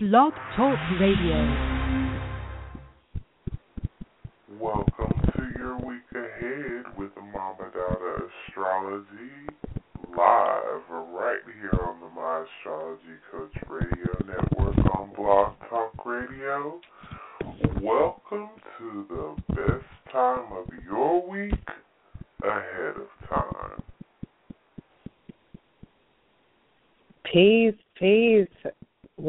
Blog Talk Radio. Welcome to your week ahead with Mama Dada Astrology live right here on the My Astrology Coach Radio Network on Blog Talk Radio. Welcome to the best time of your week ahead of time. Peace, peace.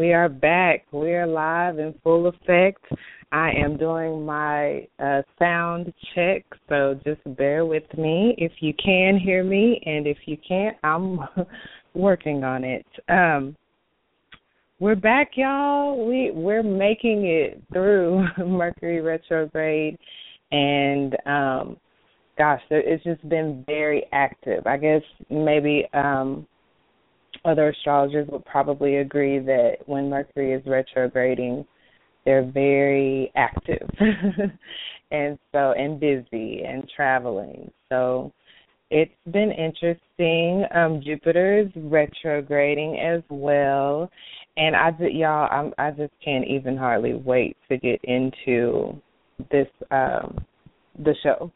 We are back. We are live in full effect. I am doing my uh, sound check, so just bear with me if you can hear me, and if you can't, I'm working on it. Um, we're back, y'all. We we're making it through Mercury retrograde, and um, gosh, it's just been very active. I guess maybe um, other astrologers would probably agree that when Mercury is retrograding, they're very active and so and busy and traveling. So it's been interesting. Um, Jupiter's retrograding as well, and I just y'all, I'm, I just can't even hardly wait to get into this um, the show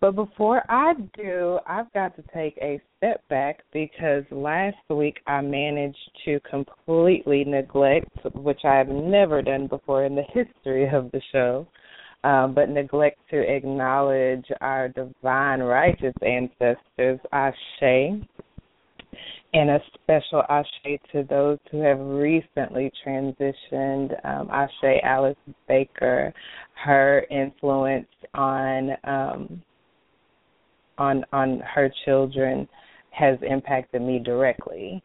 but before I do, I've got to take a step back because last week I managed to completely neglect, which I have never done before in the history of the show, um, but neglect to acknowledge our divine righteous ancestors, Ashe, and a special Ashe to those who have recently transitioned. Um, Ashe Alice Baker, her influence on um, on on her children has impacted me directly,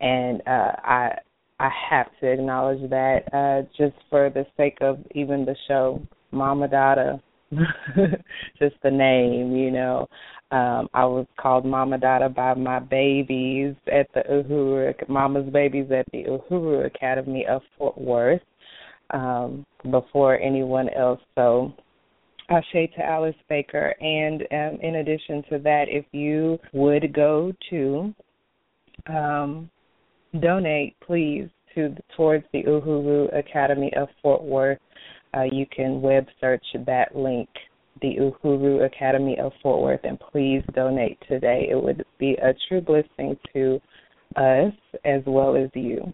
and uh, I I have to acknowledge that uh, just for the sake of even the show, Mama Dada, just the name, you know. Um, I was called Mama Dada by my babies at the Uhuru Mama's babies at the Uhuru Academy of Fort Worth um, before anyone else. So Ashe to Alice Baker. And um, in addition to that, if you would go to um, donate, please, to towards the Uhuru Academy of Fort Worth, uh, you can web search that link, the Uhuru Academy of Fort Worth, and please donate today. It would be a true blessing to us as well as you,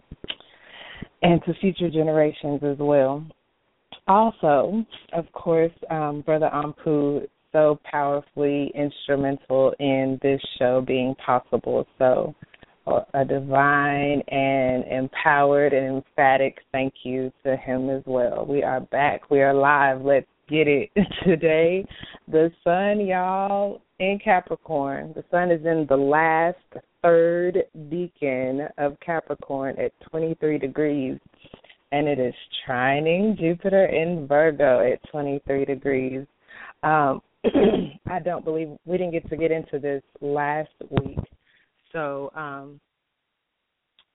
and to future generations as well also, of course, um, Brother Ampu so powerfully instrumental in this show being possible. So, a divine and empowered and emphatic thank you to him as well. We are back. We are live. Let's get it today. The sun, y'all, in Capricorn. The sun is in the last third decan of Capricorn at 23 degrees and it is trining Jupiter in Virgo at 23 degrees. Um, I don't believe we didn't get to get into this last week, so um,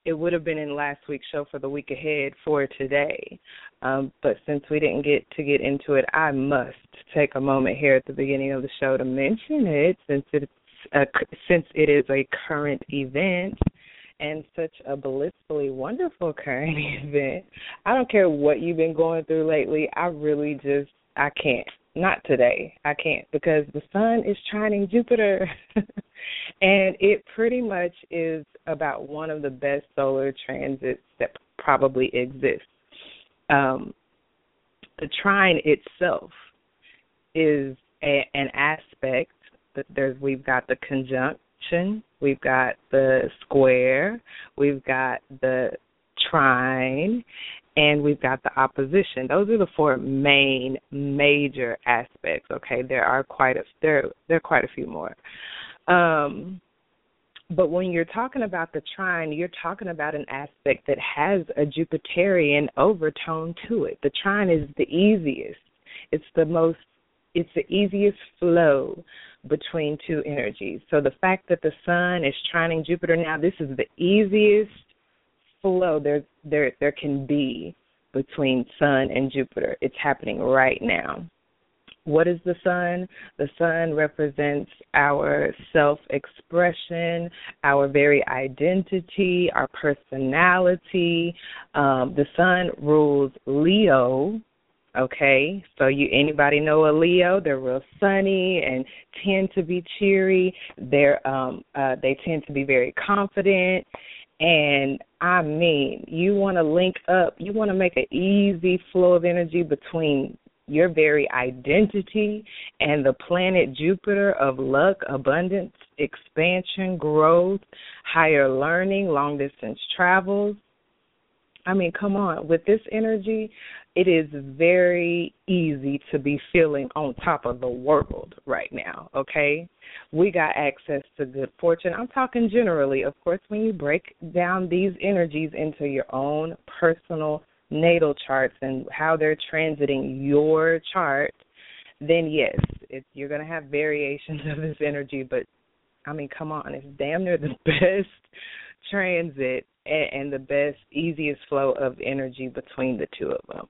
it would have been in last week's show for the week ahead for today. Um, but since we didn't get to get into it, I must take a moment here at the beginning of the show to mention it since it's a, since it is a current event and such a blissfully wonderful current event. I don't care what you've been going through lately. I really just I can't. Not today. I can't because the sun is trining Jupiter. and it pretty much is about one of the best solar transits that probably exists. Um, the trine itself is a, an aspect that there's we've got the conjunction we've got the square, we've got the trine, and we've got the opposition. Those are the four main major aspects. Okay, there are quite a there there are quite a few more. Um, but when you're talking about the trine, you're talking about an aspect that has a Jupiterian overtone to it. The trine is the easiest. It's the most it's the easiest flow between two energies. So the fact that the sun is trining Jupiter now, this is the easiest flow there there there can be between sun and Jupiter. It's happening right now. what is the sun? The sun represents our self expression, our very identity, our personality. Um, the sun rules Leo. Okay, so you anybody know a Leo? They're real sunny and tend to be cheery. They're um uh they tend to be very confident and I mean, you want to link up, you want to make an easy flow of energy between your very identity and the planet Jupiter of luck, abundance, expansion, growth, higher learning, long distance travels. I mean, come on, with this energy, it is very easy to be feeling on top of the world right now, okay? We got access to good fortune. I'm talking generally. Of course, when you break down these energies into your own personal natal charts and how they're transiting your chart, then yes, it, you're going to have variations of this energy. But I mean, come on, it's damn near the best transit and, and the best, easiest flow of energy between the two of them.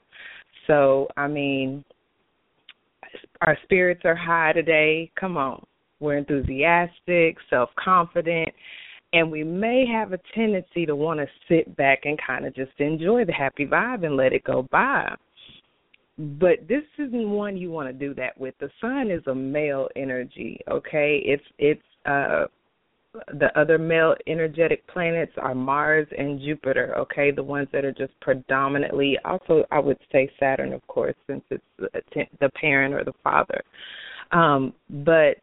So, I mean, our spirits are high today. Come on. We're enthusiastic, self confident, and we may have a tendency to want to sit back and kind of just enjoy the happy vibe and let it go by. But this isn't one you want to do that with. The sun is a male energy, okay? It's it's uh the other male energetic planets are Mars and Jupiter, okay? The ones that are just predominantly also I would say Saturn of course since it's the parent or the father. Um but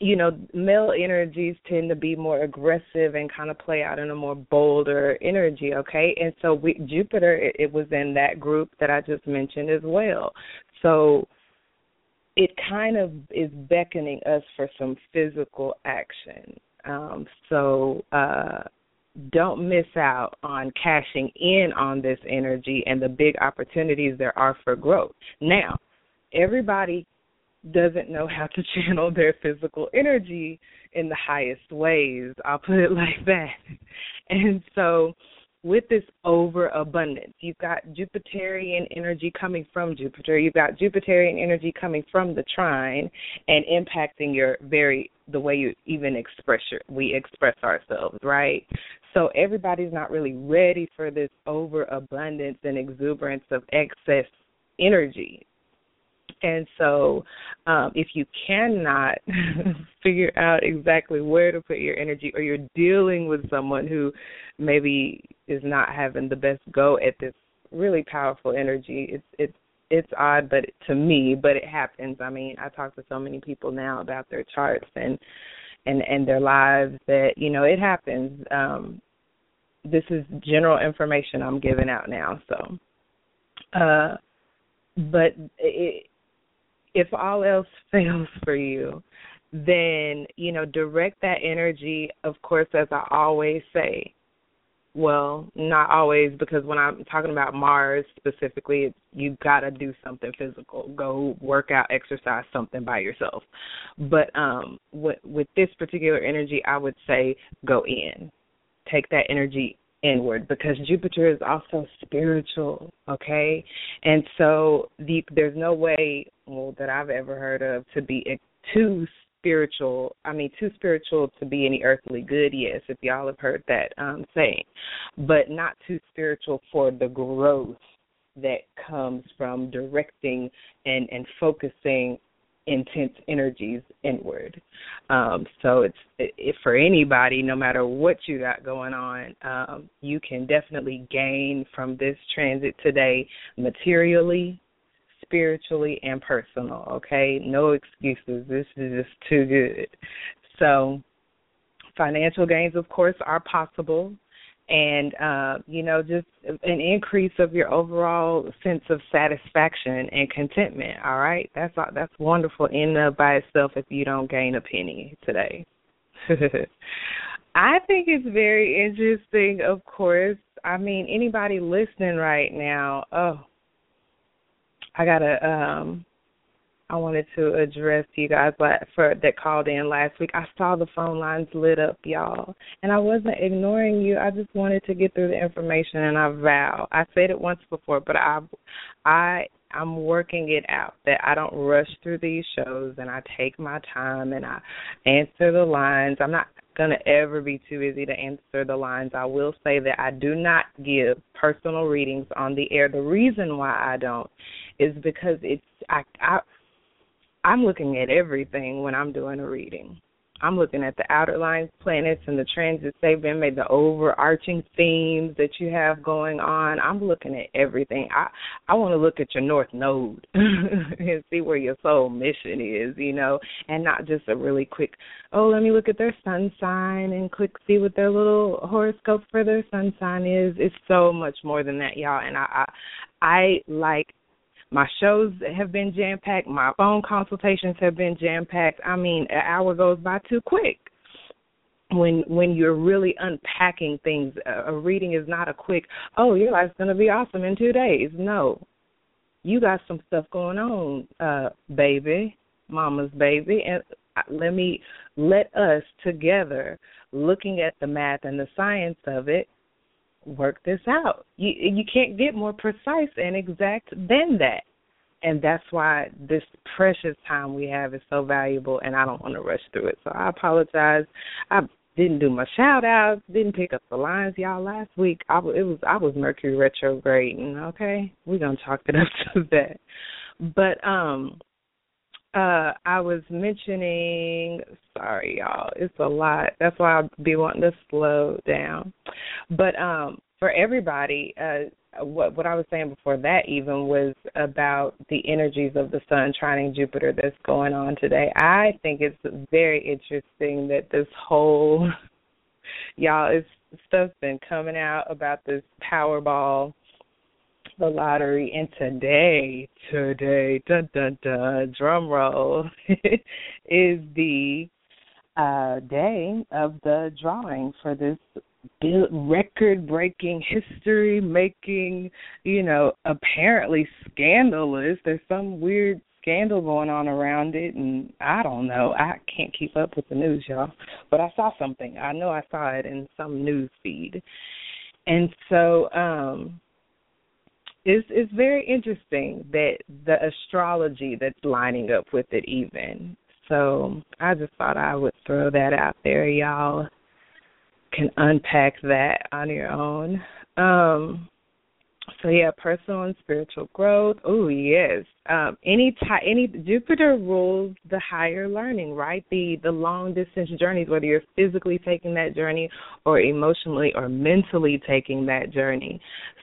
you know, male energies tend to be more aggressive and kind of play out in a more bolder energy, okay? And so we, Jupiter, it, it was in that group that I just mentioned as well. So it kind of is beckoning us for some physical action. Um, so uh, don't miss out on cashing in on this energy and the big opportunities there are for growth. Now, everybody doesn't know how to channel their physical energy in the highest ways. I'll put it like that. And so with this overabundance, you've got Jupiterian energy coming from Jupiter, you've got Jupiterian energy coming from the trine and impacting your very the way you even express your we express ourselves, right? So everybody's not really ready for this overabundance and exuberance of excess energy. And so, um, if you cannot figure out exactly where to put your energy, or you're dealing with someone who maybe is not having the best go at this really powerful energy, it's it's it's odd, but to me, but it happens. I mean, I talk to so many people now about their charts and and and their lives that you know it happens. Um, this is general information I'm giving out now, so. Uh, but it, if all else fails for you, then, you know, direct that energy, of course, as I always say. Well, not always, because when I'm talking about Mars specifically, you got to do something physical. Go work out, exercise something by yourself. But um with, with this particular energy, I would say go in. Take that energy inward because Jupiter is also spiritual, okay? And so the, there's no way well, that I've ever heard of to be too spiritual. I mean, too spiritual to be any earthly good. Yes, if y'all have heard that um, saying, but not too spiritual for the growth that comes from directing and and focusing intense energies inward. Um, so it's if for anybody, no matter what you got going on, um, you can definitely gain from this transit today materially, spiritually, and personal. Okay, no excuses. This is just too good. So financial gains, of course, are possible and uh, you know just an increase of your overall sense of satisfaction and contentment all right that's that's wonderful in and by itself if you don't gain a penny today i think it's very interesting of course i mean anybody listening right now oh i gotta um I wanted to address you guys for that called in last week. I saw the phone lines lit up, y'all, and I wasn't ignoring you. I just wanted to get through the information, and I vow. I said it once before, but I, I, I'm working it out that I don't rush through these shows, and I take my time and I answer the lines. I'm not gonna ever be too busy to answer the lines. I will say that I do not give personal readings on the air. The reason why I don't is because it's I I I'm looking at everything when I'm doing a reading. I'm looking at the outer lines, planets, and the transits they've been made, the overarching themes that you have going on. I'm looking at everything. I I want to look at your north node and see where your soul mission is, you know, and not just a really quick, oh, let me look at their sun sign and click see what their little horoscope for their sun sign is. It's so much more than that, y'all. And I I, I like my shows have been jam packed. My phone consultations have been jam packed. I mean, an hour goes by too quick. When when you're really unpacking things, a reading is not a quick. Oh, your life's gonna be awesome in two days. No, you got some stuff going on, uh, baby, mama's baby, and uh, let me let us together, looking at the math and the science of it, work this out. You you can't get more precise and exact than that. And that's why this precious time we have is so valuable and I don't want to rush through it. So I apologize. I didn't do my shout outs, didn't pick up the lines y'all last week. I it was I was Mercury retrograding, okay? We're going to chalk it up to that. But um uh I was mentioning sorry y'all, it's a lot. That's why I'll be wanting to slow down. But um for everybody, uh what what I was saying before that even was about the energies of the sun trining Jupiter that's going on today. I think it's very interesting that this whole y'all is stuff's been coming out about this Powerball the lottery and today today dun dun dun drum roll is the uh day of the drawing for this record breaking history making you know apparently scandalous. There's some weird scandal going on around it and i don't know. I can't keep up with the news y'all. But i saw something. I know i saw it in some news feed. And so um it's it's very interesting that the astrology that's lining up with it even. So I just thought I would throw that out there. Y'all can unpack that on your own. Um so yeah, personal and spiritual growth. Oh yes. Um, any ty- any Jupiter rules the higher learning, right? The the long distance journeys, whether you're physically taking that journey or emotionally or mentally taking that journey.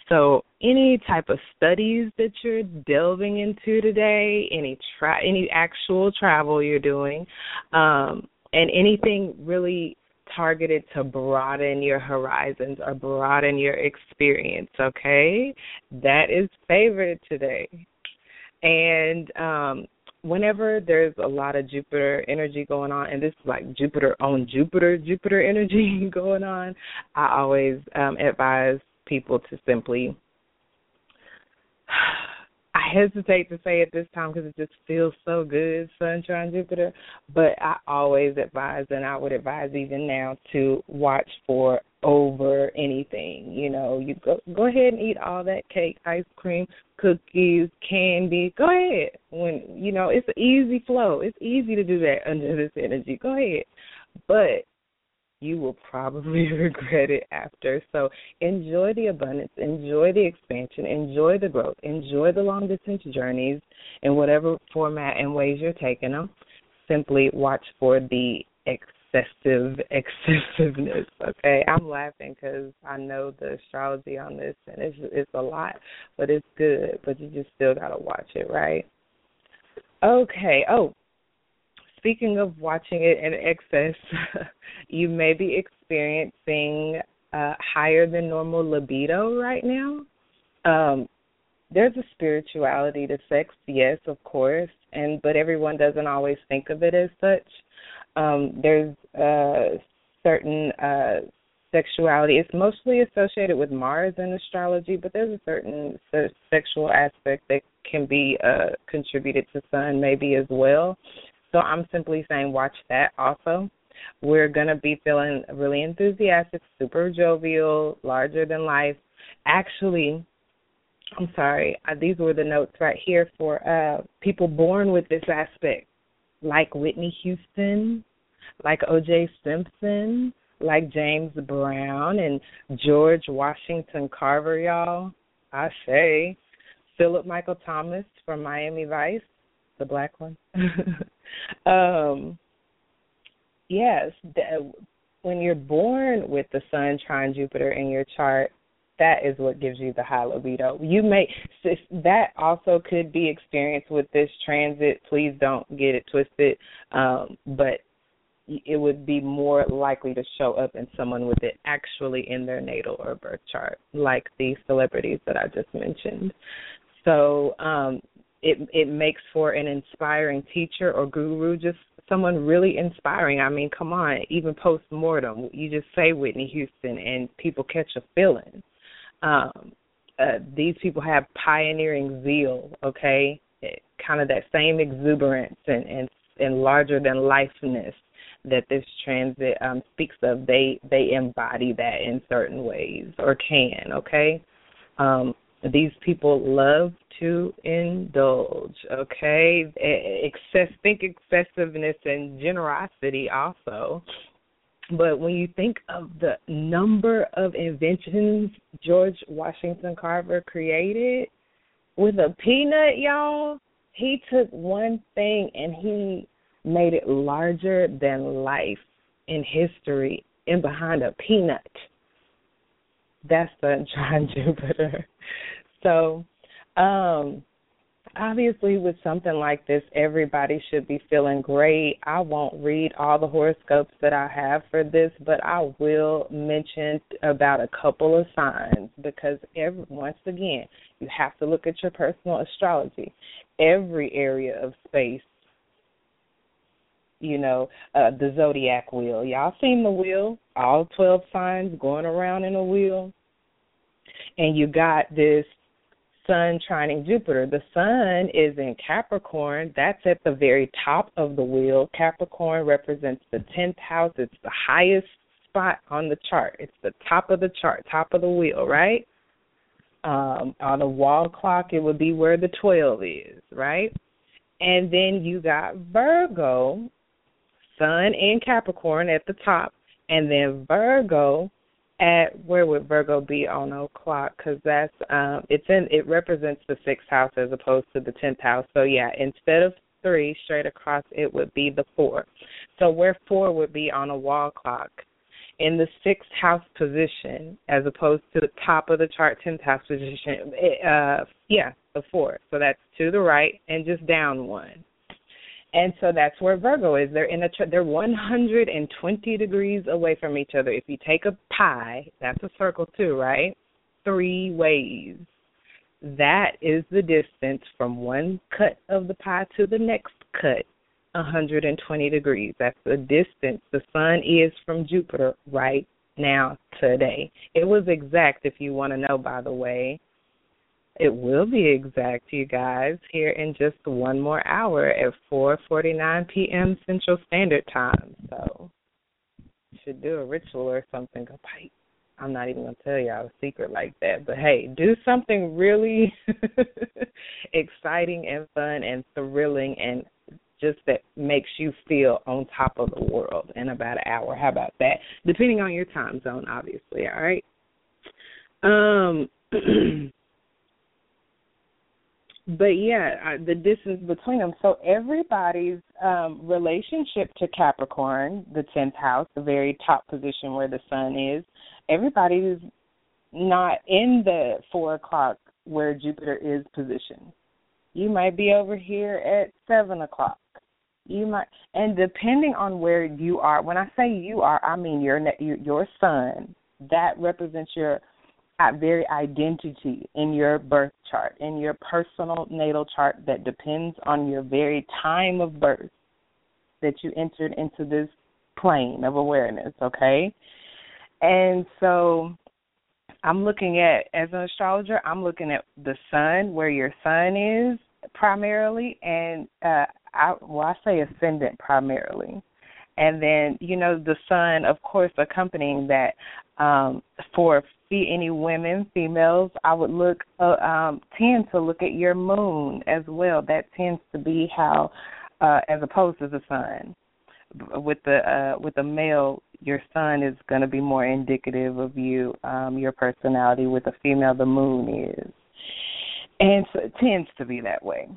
So any type of studies that you're delving into today, any tra- any actual travel you're doing, um, and anything really targeted to broaden your horizons or broaden your experience, okay? That is favored today. And um whenever there's a lot of Jupiter energy going on, and this is like Jupiter on Jupiter, Jupiter energy going on, I always um, advise people to simply hesitate to say it this time because it just feels so good, Sunshine Jupiter. But I always advise, and I would advise even now to watch for over anything. You know, you go go ahead and eat all that cake, ice cream, cookies, candy. Go ahead. When you know it's an easy flow. It's easy to do that under this energy. Go ahead. But you will probably regret it after. So enjoy the abundance, enjoy the expansion, enjoy the growth, enjoy the long distance journeys in whatever format and ways you're taking them. Simply watch for the excessive excessiveness. Okay, I'm laughing because I know the astrology on this, and it's it's a lot, but it's good. But you just still gotta watch it, right? Okay. Oh, speaking of watching it in excess, you may be experiencing uh, higher than normal libido right now. Um, there's a spirituality to sex, yes, of course, and but everyone doesn't always think of it as such. Um, there's uh, certain uh, sexuality. It's mostly associated with Mars in astrology, but there's a certain sexual aspect that can be uh, contributed to Sun maybe as well. So I'm simply saying watch that also. We're going to be feeling really enthusiastic, super jovial, larger than life. Actually, I'm sorry, uh, these were the notes right here for uh, people born with this aspect, like Whitney Houston, like O.J. Simpson, like James Brown and George Washington Carver, y'all. I say. Philip Michael Thomas from Miami Vice, the black one. um, yes, when you're born with the sun trine Jupiter in your chart, that is what gives you the high libido. You may that also could be experienced with this transit. Please don't get it twisted. Um, but it would be more likely to show up in someone with it actually in their natal or birth chart, like the celebrities that I just mentioned. So um, it it makes for an inspiring teacher or guru, just someone really inspiring. I mean, come on, even post mortem, you just say Whitney Houston, and people catch a feeling. Um, uh, these people have pioneering zeal, okay, kind of that same exuberance and and and larger than lifeness that this transit um, speaks of. They they embody that in certain ways or can, okay. Um, these people love to indulge, okay? Excess, think excessiveness and generosity also. But when you think of the number of inventions George Washington Carver created with a peanut, y'all, he took one thing and he made it larger than life in history in behind a peanut. That's the John Jupiter. So, um, obviously with something like this everybody should be feeling great i won't read all the horoscopes that i have for this but i will mention about a couple of signs because every once again you have to look at your personal astrology every area of space you know uh the zodiac wheel y'all seen the wheel all 12 signs going around in a wheel and you got this sun trining Jupiter. The sun is in Capricorn. That's at the very top of the wheel. Capricorn represents the 10th house. It's the highest spot on the chart. It's the top of the chart, top of the wheel, right? Um, on a wall clock, it would be where the 12 is, right? And then you got Virgo, sun in Capricorn at the top, and then Virgo at where would Virgo be on o'clock? Because that's um, it's in it represents the sixth house as opposed to the tenth house. So yeah, instead of three straight across, it would be the four. So where four would be on a wall clock in the sixth house position as opposed to the top of the chart tenth house position. It, uh, yeah, the four. So that's to the right and just down one and so that's where Virgo is. They're in a they're 120 degrees away from each other. If you take a pie, that's a circle too, right? Three ways. That is the distance from one cut of the pie to the next cut. 120 degrees. That's the distance the sun is from Jupiter right now today. It was exact if you want to know by the way. It will be exact, you guys, here in just one more hour at 4:49 p.m. Central Standard Time. So, should do a ritual or something. Go bite. I'm not even gonna tell y'all a secret like that, but hey, do something really exciting and fun and thrilling and just that makes you feel on top of the world in about an hour. How about that? Depending on your time zone, obviously. All right. Um. but yeah, the distance between them. So everybody's um, relationship to Capricorn, the tenth house, the very top position where the sun is, everybody's not in the four o'clock where Jupiter is positioned. You might be over here at seven o'clock. You might, and depending on where you are. When I say you are, I mean your your sun. That represents your very identity in your birth chart, in your personal natal chart that depends on your very time of birth that you entered into this plane of awareness, okay? And so I'm looking at as an astrologer, I'm looking at the sun, where your sun is primarily, and uh, I well, I say ascendant primarily, and then you know the sun, of course, accompanying that. Um, for any women, females, I would look uh, um, tend to look at your moon as well. That tends to be how, uh, as opposed to the sun. With the uh with the male your sun is going to be more indicative of you um your personality with a female the moon is. And so it tends to be that way.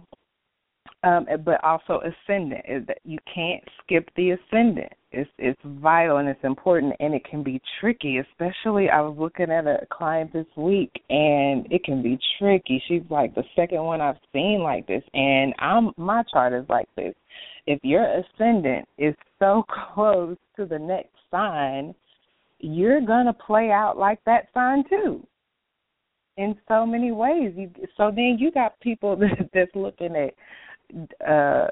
Um but also ascendant is that you can't skip the ascendant it's it's vital and it's important and it can be tricky especially i was looking at a client this week and it can be tricky she's like the second one i've seen like this and i'm my chart is like this if your ascendant is so close to the next sign, you're going to play out like that sign too. In so many ways, you, so then you got people that, that's looking at uh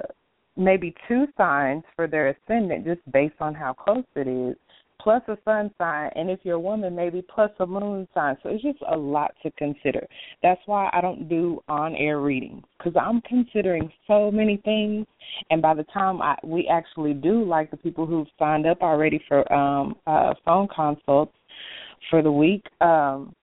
maybe two signs for their ascendant just based on how close it is plus a sun sign, and if you're a woman, maybe plus a moon sign. So it's just a lot to consider. That's why I don't do on air readings because I'm considering so many things. And by the time I we actually do, like the people who've signed up already for um uh phone consults for the week, um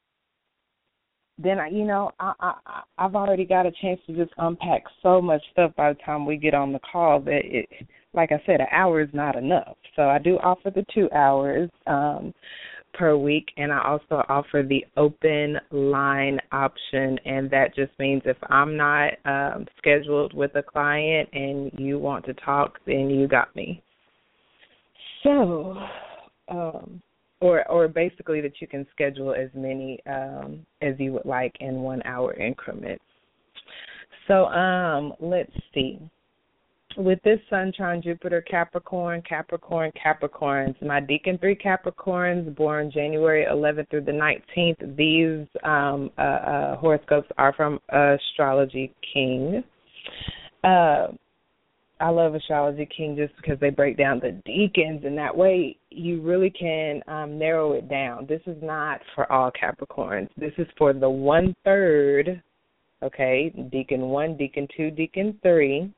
then I, you know, I, I I've already got a chance to just unpack so much stuff by the time we get on the call that it like I said, an hour is not enough. So I do offer the two hours um, per week, and I also offer the open line option, and that just means if I'm not um, scheduled with a client and you want to talk, then you got me. So, um, or or basically that you can schedule as many um, as you would like in one hour increments. So um, let's see with this Sun Trine Jupiter Capricorn, Capricorn, Capricorns, my Deacon 3 Capricorns born January 11th through the 19th, these um, uh, uh, horoscopes are from Astrology King. Uh, I love Astrology King just because they break down the deacons, and that way you really can um, narrow it down. This is not for all Capricorns. This is for the one third, okay, Deacon 1, Deacon 2, Deacon 3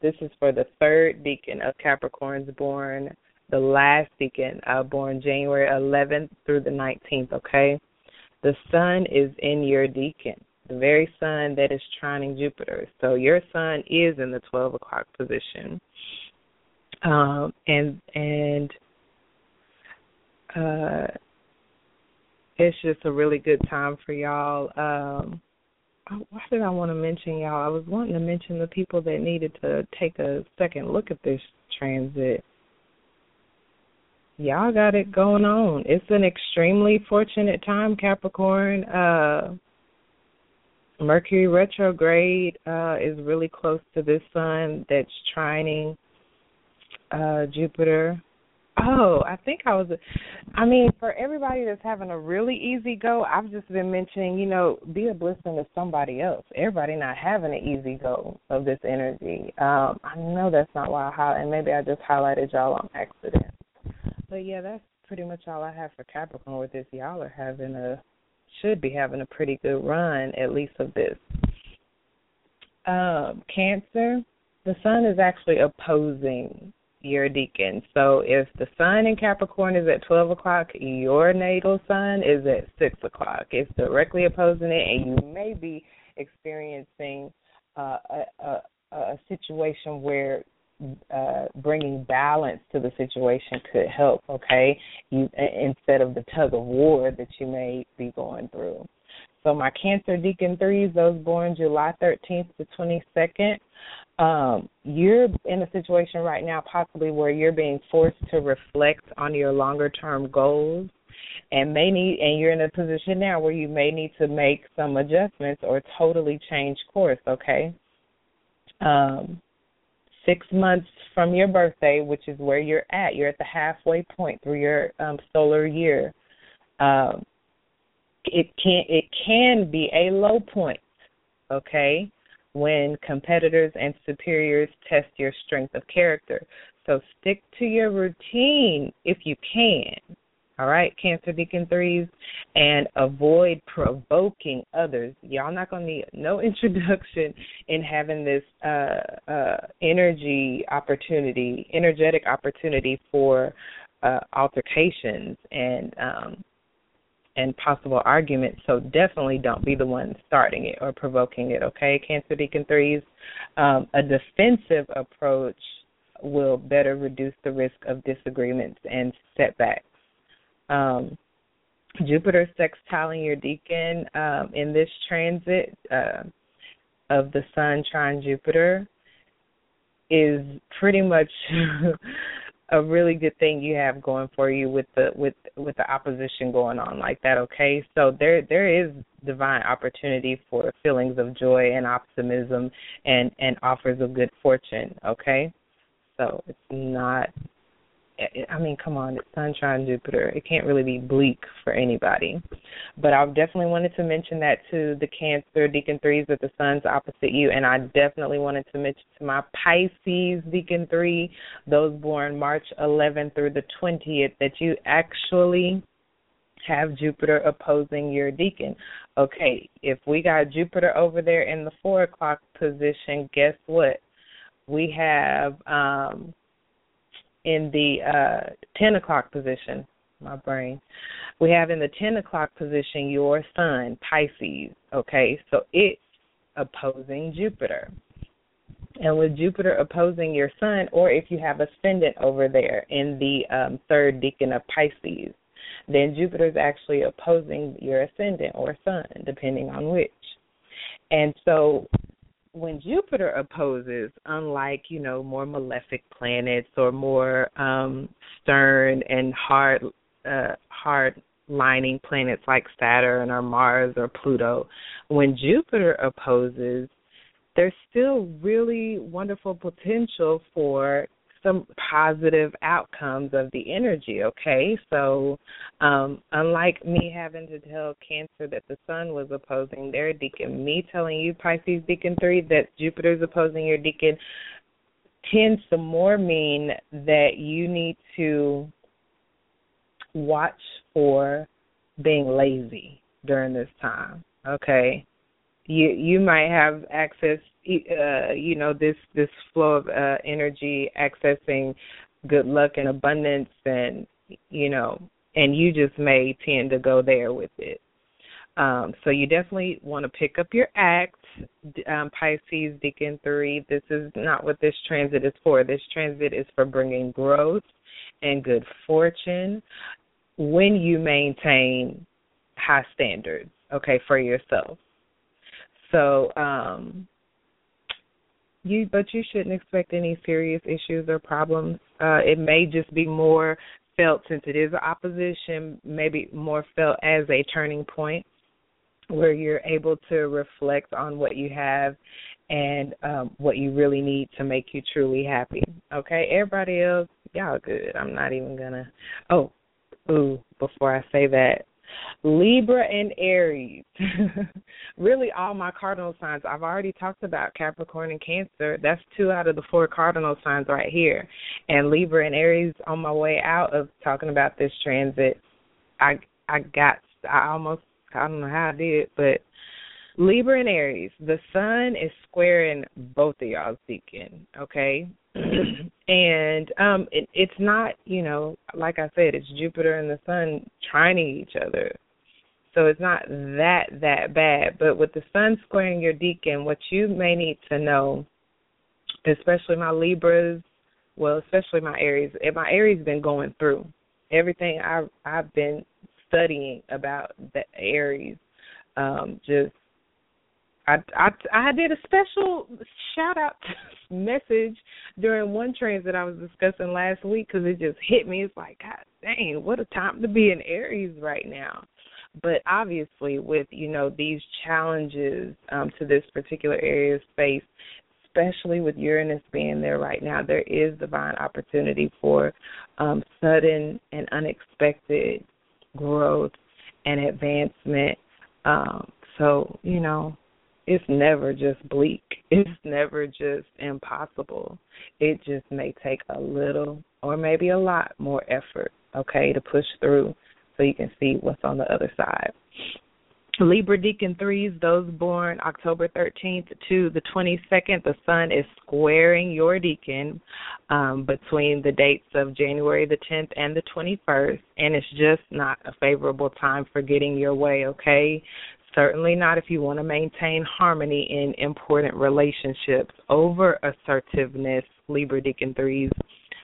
this is for the third deacon of Capricorns born, the last deacon uh, born January 11th through the 19th, okay? The sun is in your deacon, the very sun that is trining Jupiter. So your sun is in the 12 o'clock position. Um, and, and, uh, it's just a really good time for y'all. Um, why did I want to mention y'all? I was wanting to mention the people that needed to take a second look at this transit. Y'all got it going on. It's an extremely fortunate time, Capricorn. Uh Mercury retrograde uh is really close to this sun that's trining uh Jupiter Oh, I think I was. I mean, for everybody that's having a really easy go, I've just been mentioning, you know, be a blessing to somebody else. Everybody not having an easy go of this energy. Um, I know that's not why I highlight, and maybe I just highlighted y'all on accident. But yeah, that's pretty much all I have for Capricorn with this. Y'all are having a should be having a pretty good run, at least of this. Um, cancer, the sun is actually opposing your deacon. So if the sun in Capricorn is at 12 o'clock, your natal sun is at 6 o'clock. It's directly opposing it, and you may be experiencing uh, a, a, a situation where uh, bringing balance to the situation could help. Okay, you instead of the tug of war that you may be going through. So my Cancer Deacon threes, those born July 13th to 22nd, um, you're in a situation right now possibly where you're being forced to reflect on your longer term goals and may need and you're in a position now where you may need to make some adjustments or totally change course, okay? Um six months from your birthday, which is where you're at. You're at the halfway point through your um, solar year. Um, it can it can be a low point, okay? when competitors and superiors test your strength of character. So stick to your routine if you can. All right, Cancer Deacon threes, and avoid provoking others. Y'all not gonna need no introduction in having this uh, uh, energy opportunity, energetic opportunity for uh, altercations and um, and possible arguments. So definitely don't be the one starting it or provoking it. Okay, Cancer Deacon threes. Um, a defensive approach will better reduce the risk of disagreements and setbacks. Um, Jupiter sextiling your deacon um, in this transit uh, of the Sun trine Jupiter is pretty much a really good thing you have going for you with the with with the opposition going on like that okay? So there there is divine opportunity for feelings of joy and optimism and and offers of good fortune okay? So it's not I mean, come on, it's sunshine Jupiter. It can't really be bleak for anybody. But I definitely wanted to mention that to the Cancer Deacon threes that the sun's opposite you, and I definitely wanted to mention to my Pisces Deacon three, those born March 11th through the 20th, that you actually have Jupiter opposing your deacon. Okay, if we got Jupiter over there in the four o'clock position, guess what? We have um in the uh, 10 o'clock position, my brain. We have in the 10 o'clock position your sun, Pisces, okay? So it's opposing Jupiter. And with Jupiter opposing your sun, or if you have ascendant over there in the um, third decan of Pisces, then Jupiter is actually opposing your ascendant or sun, depending on which. And so when Jupiter opposes, unlike you know more malefic planets or more um, stern and hard uh, hard lining planets like Saturn or Mars or Pluto, when Jupiter opposes, there's still really wonderful potential for some positive outcomes of the energy, okay? So, um, unlike me having to tell Cancer that the sun was opposing their deacon, me telling you, Pisces Deacon 3, that Jupiter's opposing your deacon tends to more mean that you need to watch for being lazy during this time, okay? You you might have access uh, you know this this flow of uh, energy accessing good luck and abundance and you know and you just may tend to go there with it. Um, so you definitely want to pick up your act um, pisces deacon 3 this is not what this transit is for. This transit is for bringing growth and good fortune when you maintain high standards okay for yourself. So um you but you shouldn't expect any serious issues or problems. Uh it may just be more felt since it is opposition, maybe more felt as a turning point where you're able to reflect on what you have and um what you really need to make you truly happy. Okay, everybody else, y'all good. I'm not even gonna oh, ooh, before I say that, Libra and Aries. really, all my cardinal signs. I've already talked about Capricorn and Cancer. That's two out of the four cardinal signs right here. And Libra and Aries on my way out of talking about this transit. I I got I almost I don't know how I did, but Libra and Aries, the sun is squaring both of y'all's deacon, okay? and um it, it's not, you know, like I said, it's Jupiter and the sun trining each other. So it's not that that bad. But with the sun squaring your deacon, what you may need to know, especially my Libras, well, especially my Aries, my Aries been going through everything I've I've been studying about the Aries. Um, just I, I I did a special shout out message during one transit I was discussing last week because it just hit me. It's like, God dang, what a time to be in Aries right now. But obviously, with you know these challenges um, to this particular area of space, especially with Uranus being there right now, there is divine opportunity for um, sudden and unexpected growth and advancement. Um, so you know, it's never just bleak. It's never just impossible. It just may take a little or maybe a lot more effort, okay, to push through so you can see what's on the other side. Libra Deacon threes, those born October 13th to the 22nd, the sun is squaring your Deacon um, between the dates of January the 10th and the 21st, and it's just not a favorable time for getting your way, okay? Certainly not if you want to maintain harmony in important relationships. Over assertiveness, Libra Deacon threes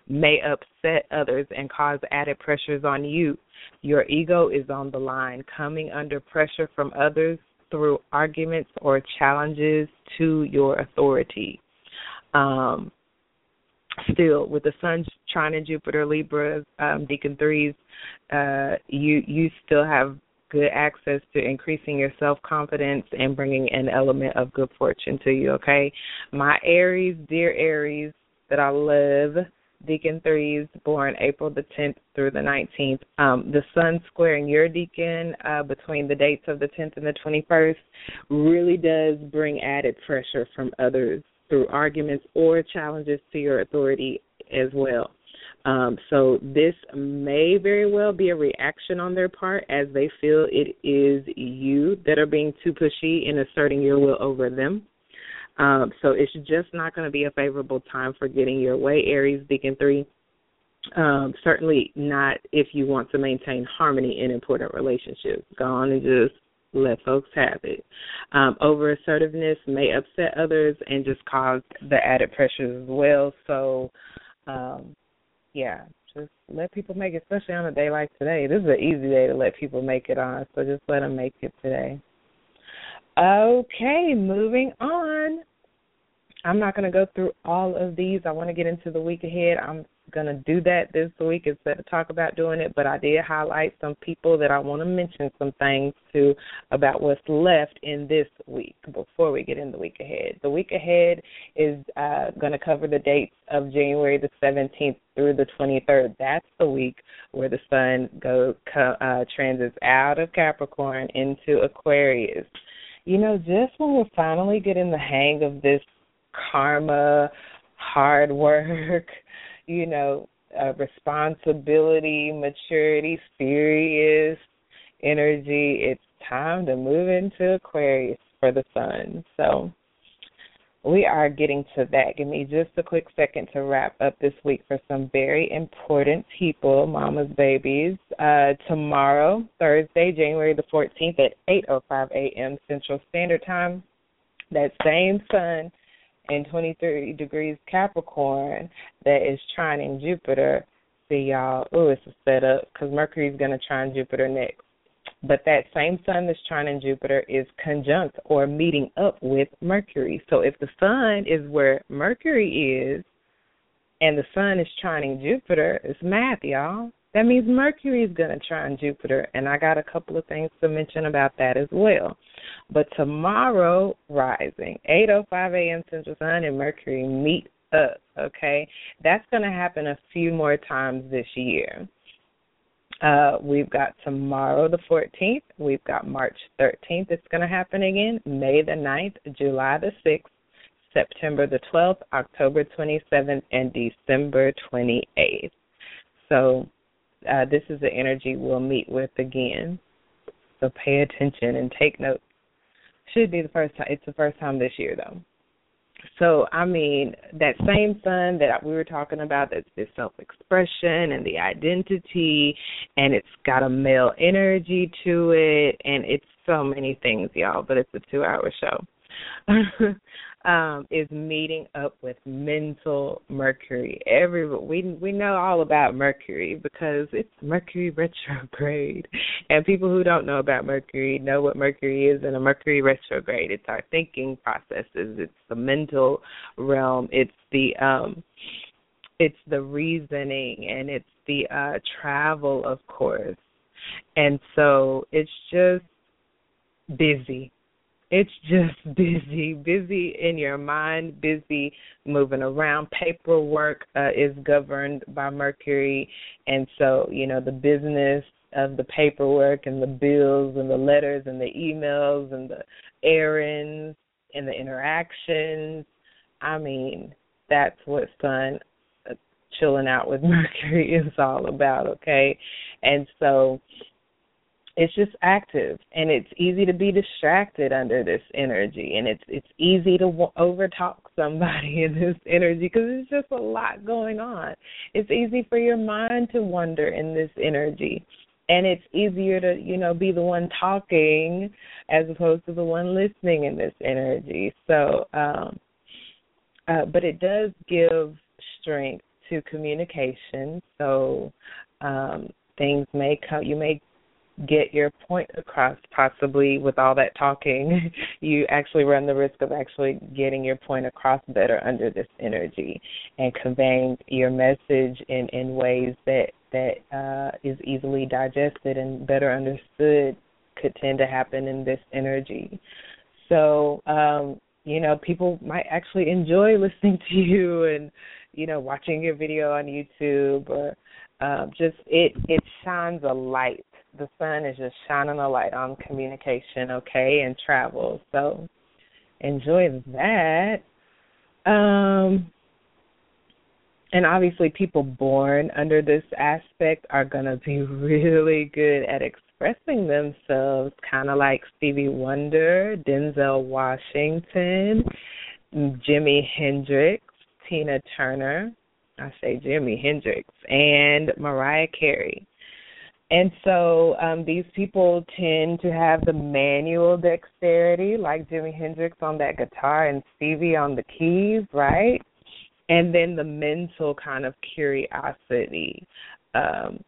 may upset others and cause added pressures on you your ego is on the line, coming under pressure from others through arguments or challenges to your authority. Um, still, with the Sun trine Jupiter, Libra, um, Deacon threes, uh, you you still have good access to increasing your self confidence and bringing an element of good fortune to you. Okay, my Aries, dear Aries, that I love Decan threes born April the 10th through the 19th. Um, the sun squaring your decan uh, between the dates of the 10th and the 21st really does bring added pressure from others through arguments or challenges to your authority as well. Um, so this may very well be a reaction on their part as they feel it is you that are being too pushy in asserting your will over them. Um, so it's just not going to be a favorable time for getting your way, Aries Decan 3. Um, certainly not if you want to maintain harmony in important relationships. Go on and just let folks have it. Um, over assertiveness may upset others and just cause the added pressures as well. So, um, yeah, just let people make it, especially on a day like today. This is an easy day to let people make it on, so just let them make it today. Okay, moving on. I'm not going to go through all of these. I want to get into the week ahead. I'm going to do that this week instead of talk about doing it, but I did highlight some people that I want to mention some things to about what's left in this week before we get in the week ahead. The week ahead is uh, going to cover the dates of January the 17th through the 23rd. That's the week where the sun goes uh, transits out of Capricorn into Aquarius you know, just when we're finally getting the hang of this karma, hard work, you know, uh, responsibility, maturity, serious energy, it's time to move into Aquarius for the sun. So we are getting to that. Give me just a quick second to wrap up this week for some very important people, mama's babies. Uh, tomorrow, Thursday, January the 14th at 8:05 a.m. Central Standard Time, that same sun in 23 degrees Capricorn that is trining Jupiter. See y'all. Oh, it's a setup because Mercury's going to trine Jupiter next. But that same sun that's trining Jupiter is conjunct or meeting up with Mercury. So if the sun is where Mercury is and the sun is trining Jupiter, it's math, y'all. That means Mercury is going to trine Jupiter, and I got a couple of things to mention about that as well. But tomorrow, rising, 8:05 a.m. Central Sun and Mercury meet up. Okay, that's going to happen a few more times this year. Uh, we've got tomorrow the 14th. We've got March 13th. It's going to happen again. May the 9th, July the 6th, September the 12th, October 27th, and December 28th. So uh, this is the energy we'll meet with again. So pay attention and take notes. Should be the first time. It's the first time this year though. So I mean, that same sun that we were talking about, that's the self-expression and the identity, and it's got a male energy to it, and it's so many things, y'all. But it's a two-hour show. um, is meeting up with mental Mercury. Every we we know all about Mercury because it's Mercury retrograde, and people who don't know about Mercury know what Mercury is. And a Mercury retrograde, it's our thinking processes. It's the mental realm. It's the um, it's the reasoning, and it's the uh, travel, of course. And so it's just busy it's just busy, busy in your mind, busy moving around. Paperwork uh, is governed by Mercury, and so you know the business of the paperwork and the bills and the letters and the emails and the errands and the interactions. I mean, that's what Sun uh, chilling out with Mercury is all about, okay? And so it's just active and it's easy to be distracted under this energy and it's it's easy to overtalk somebody in this energy because there's just a lot going on. It's easy for your mind to wander in this energy and it's easier to you know be the one talking as opposed to the one listening in this energy. So um uh but it does give strength to communication. So um things may come you may get your point across possibly with all that talking you actually run the risk of actually getting your point across better under this energy and conveying your message in in ways that that uh is easily digested and better understood could tend to happen in this energy. So um you know people might actually enjoy listening to you and you know watching your video on youtube or um, just it it shines a light the sun is just shining a light on communication, okay, and travel. So enjoy that. Um and obviously people born under this aspect are going to be really good at expressing themselves kind of like Stevie Wonder, Denzel Washington, Jimi Hendrix, Tina Turner, I say Jimi Hendrix, and Mariah Carey. And so um, these people tend to have the manual dexterity, like Jimi Hendrix on that guitar and Stevie on the keys, right? And then the mental kind of curiosity, um,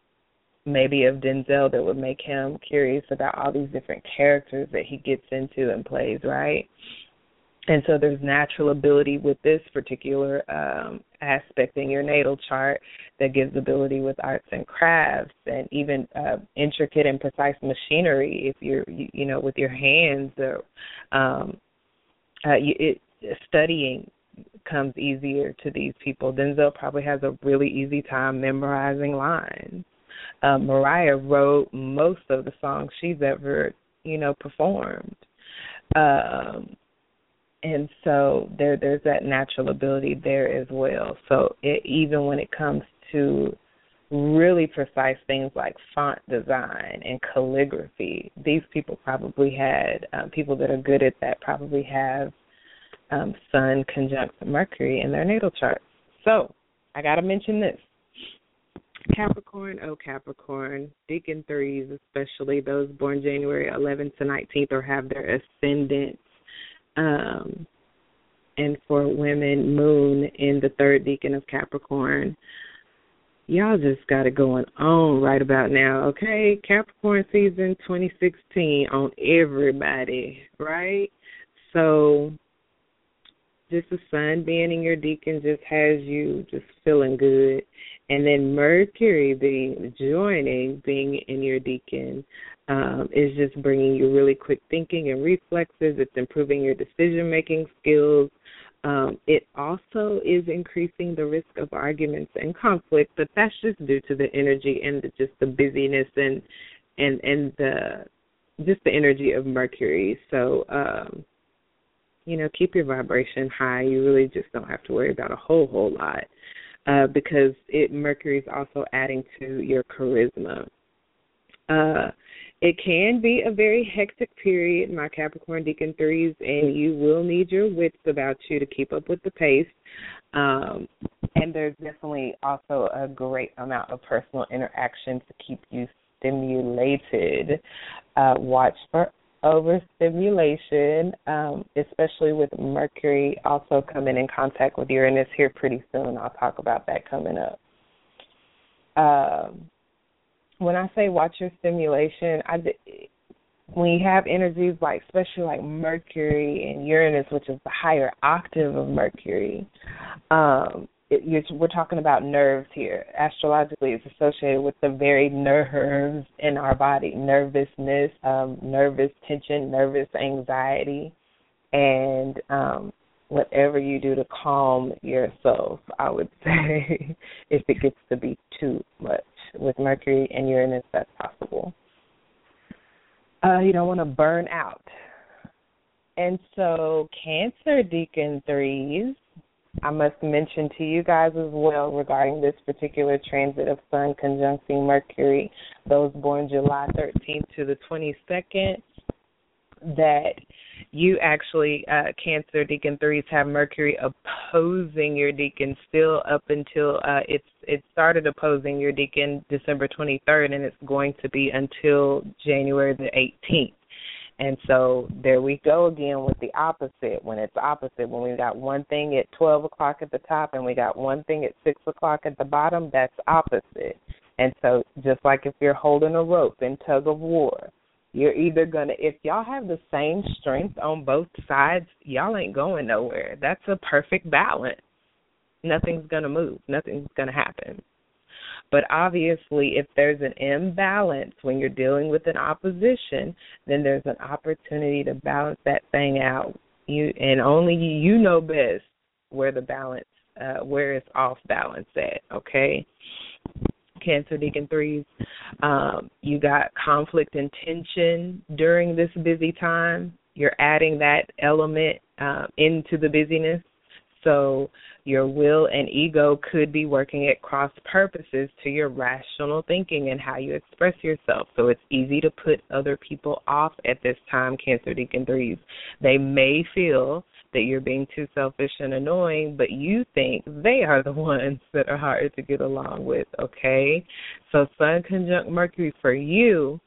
maybe of Denzel that would make him curious about all these different characters that he gets into and plays, right? And so there's natural ability with this particular um, aspect in your natal chart that gives ability with arts and crafts and even uh, intricate and precise machinery if you're you, you know with your hands or um, uh, you, it, studying comes easier to these people. Denzel probably has a really easy time memorizing lines. Uh, Mariah wrote most of the songs she's ever you know performed. Um, and so there there's that natural ability there as well. So it, even when it comes to really precise things like font design and calligraphy these people probably had um, people that are good at that probably have um, sun conjunct mercury in their natal chart. So i got to mention this. Capricorn, oh Capricorn, Decan threes, especially those born January 11th to 19th or have their ascendant um, and for women, Moon in the third decan of Capricorn. Y'all just got it going on right about now, okay? Capricorn season 2016 on everybody, right? So, just the sun being in your decan just has you just feeling good. And then Mercury being joining, being in your decan, um, is just bringing you really quick thinking and reflexes. It's improving your decision making skills. Um, it also is increasing the risk of arguments and conflict, but that's just due to the energy and the, just the busyness and and and the just the energy of Mercury. So um, you know, keep your vibration high. You really just don't have to worry about a whole whole lot uh, because it Mercury is also adding to your charisma. Uh, it can be a very hectic period, my Capricorn Decan threes, and you will need your wits about you to keep up with the pace. Um, and there's definitely also a great amount of personal interaction to keep you stimulated. Uh, watch for overstimulation, um, especially with Mercury also coming in contact with Uranus here pretty soon. I'll talk about that coming up. Um, when I say watch your stimulation, I when you have energies like especially like Mercury and Uranus, which is the higher octave of Mercury, um, it, we're talking about nerves here. Astrologically, it's associated with the very nerves in our body, nervousness, um, nervous tension, nervous anxiety, and um, whatever you do to calm yourself. I would say if it gets to be too much with Mercury and Uranus, that's possible. Uh, you don't want to burn out. And so, Cancer Decan threes, I must mention to you guys as well regarding this particular transit of Sun conjuncting Mercury, those born July 13th to the 22nd, that you actually, uh, Cancer Decan threes, have Mercury opposing your Decan still up until uh, it's it started opposing your Decan December 23rd, and it's going to be until January the 18th. And so there we go again with the opposite. When it's opposite, when we got one thing at 12 o'clock at the top and we got one thing at 6 o'clock at the bottom, that's opposite. And so just like if you're holding a rope in tug of war, you're either to, if y'all have the same strength on both sides, y'all ain't going nowhere. That's a perfect balance. Nothing's to move, nothing's to happen. But obviously, if there's an imbalance when you're dealing with an opposition, then there's an opportunity to balance that thing out. You and only you know best where the balance, uh, where it's off balance at. Okay. Cancer Decan threes, um, you got conflict and tension during this busy time. You're adding that element uh, into the busyness. So your will and ego could be working at cross purposes to your rational thinking and how you express yourself. So it's easy to put other people off at this time, Cancer Decan threes. They may feel that you're being too selfish and annoying, but you think they are the ones that are hard to get along with, okay? So Sun conjunct Mercury for you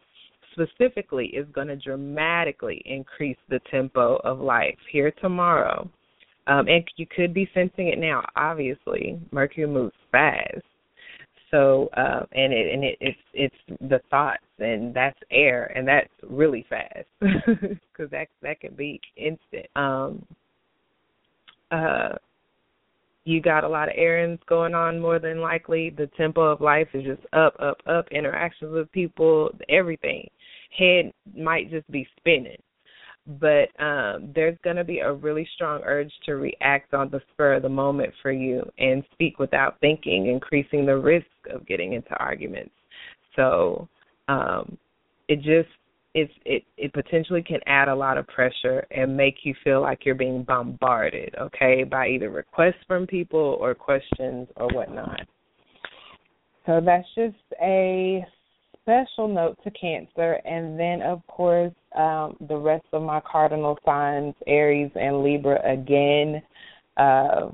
specifically is going to dramatically increase the tempo of life here tomorrow um, and you could be sensing it now. Obviously, Mercury moves fast. So, uh, and it and it, it's it's the thoughts, and that's air, and that's really fast because that that can be instant. Um, uh, you got a lot of errands going on more than likely. The tempo of life is just up, up, up. Interactions with people, everything. Head might just be spinning but um, there's going to be a really strong urge to react on the spur of the moment for you and speak without thinking, increasing the risk of getting into arguments. So um, it just it's it it potentially can add a lot of pressure and make you feel like you're being bombarded, okay, by either requests from people or questions or whatnot. So that's just a special note to Cancer, and then of course um, the rest of my cardinal signs, Aries and Libra again. Uh,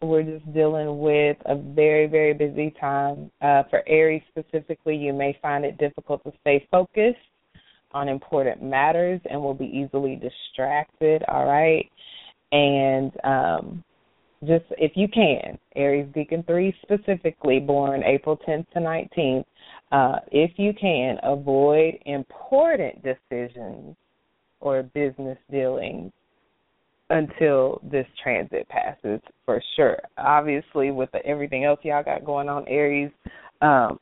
we're just dealing with a very, very busy time. Uh, for Aries specifically, you may find it difficult to stay focused on important matters and will be easily distracted, all right? And um, just if you can, Aries Decan 3 specifically, born April 10th to 19th, uh, if you can, avoid important decisions or business dealings until this transit passes for sure. Obviously, with the, everything else y'all got going on, Aries, um,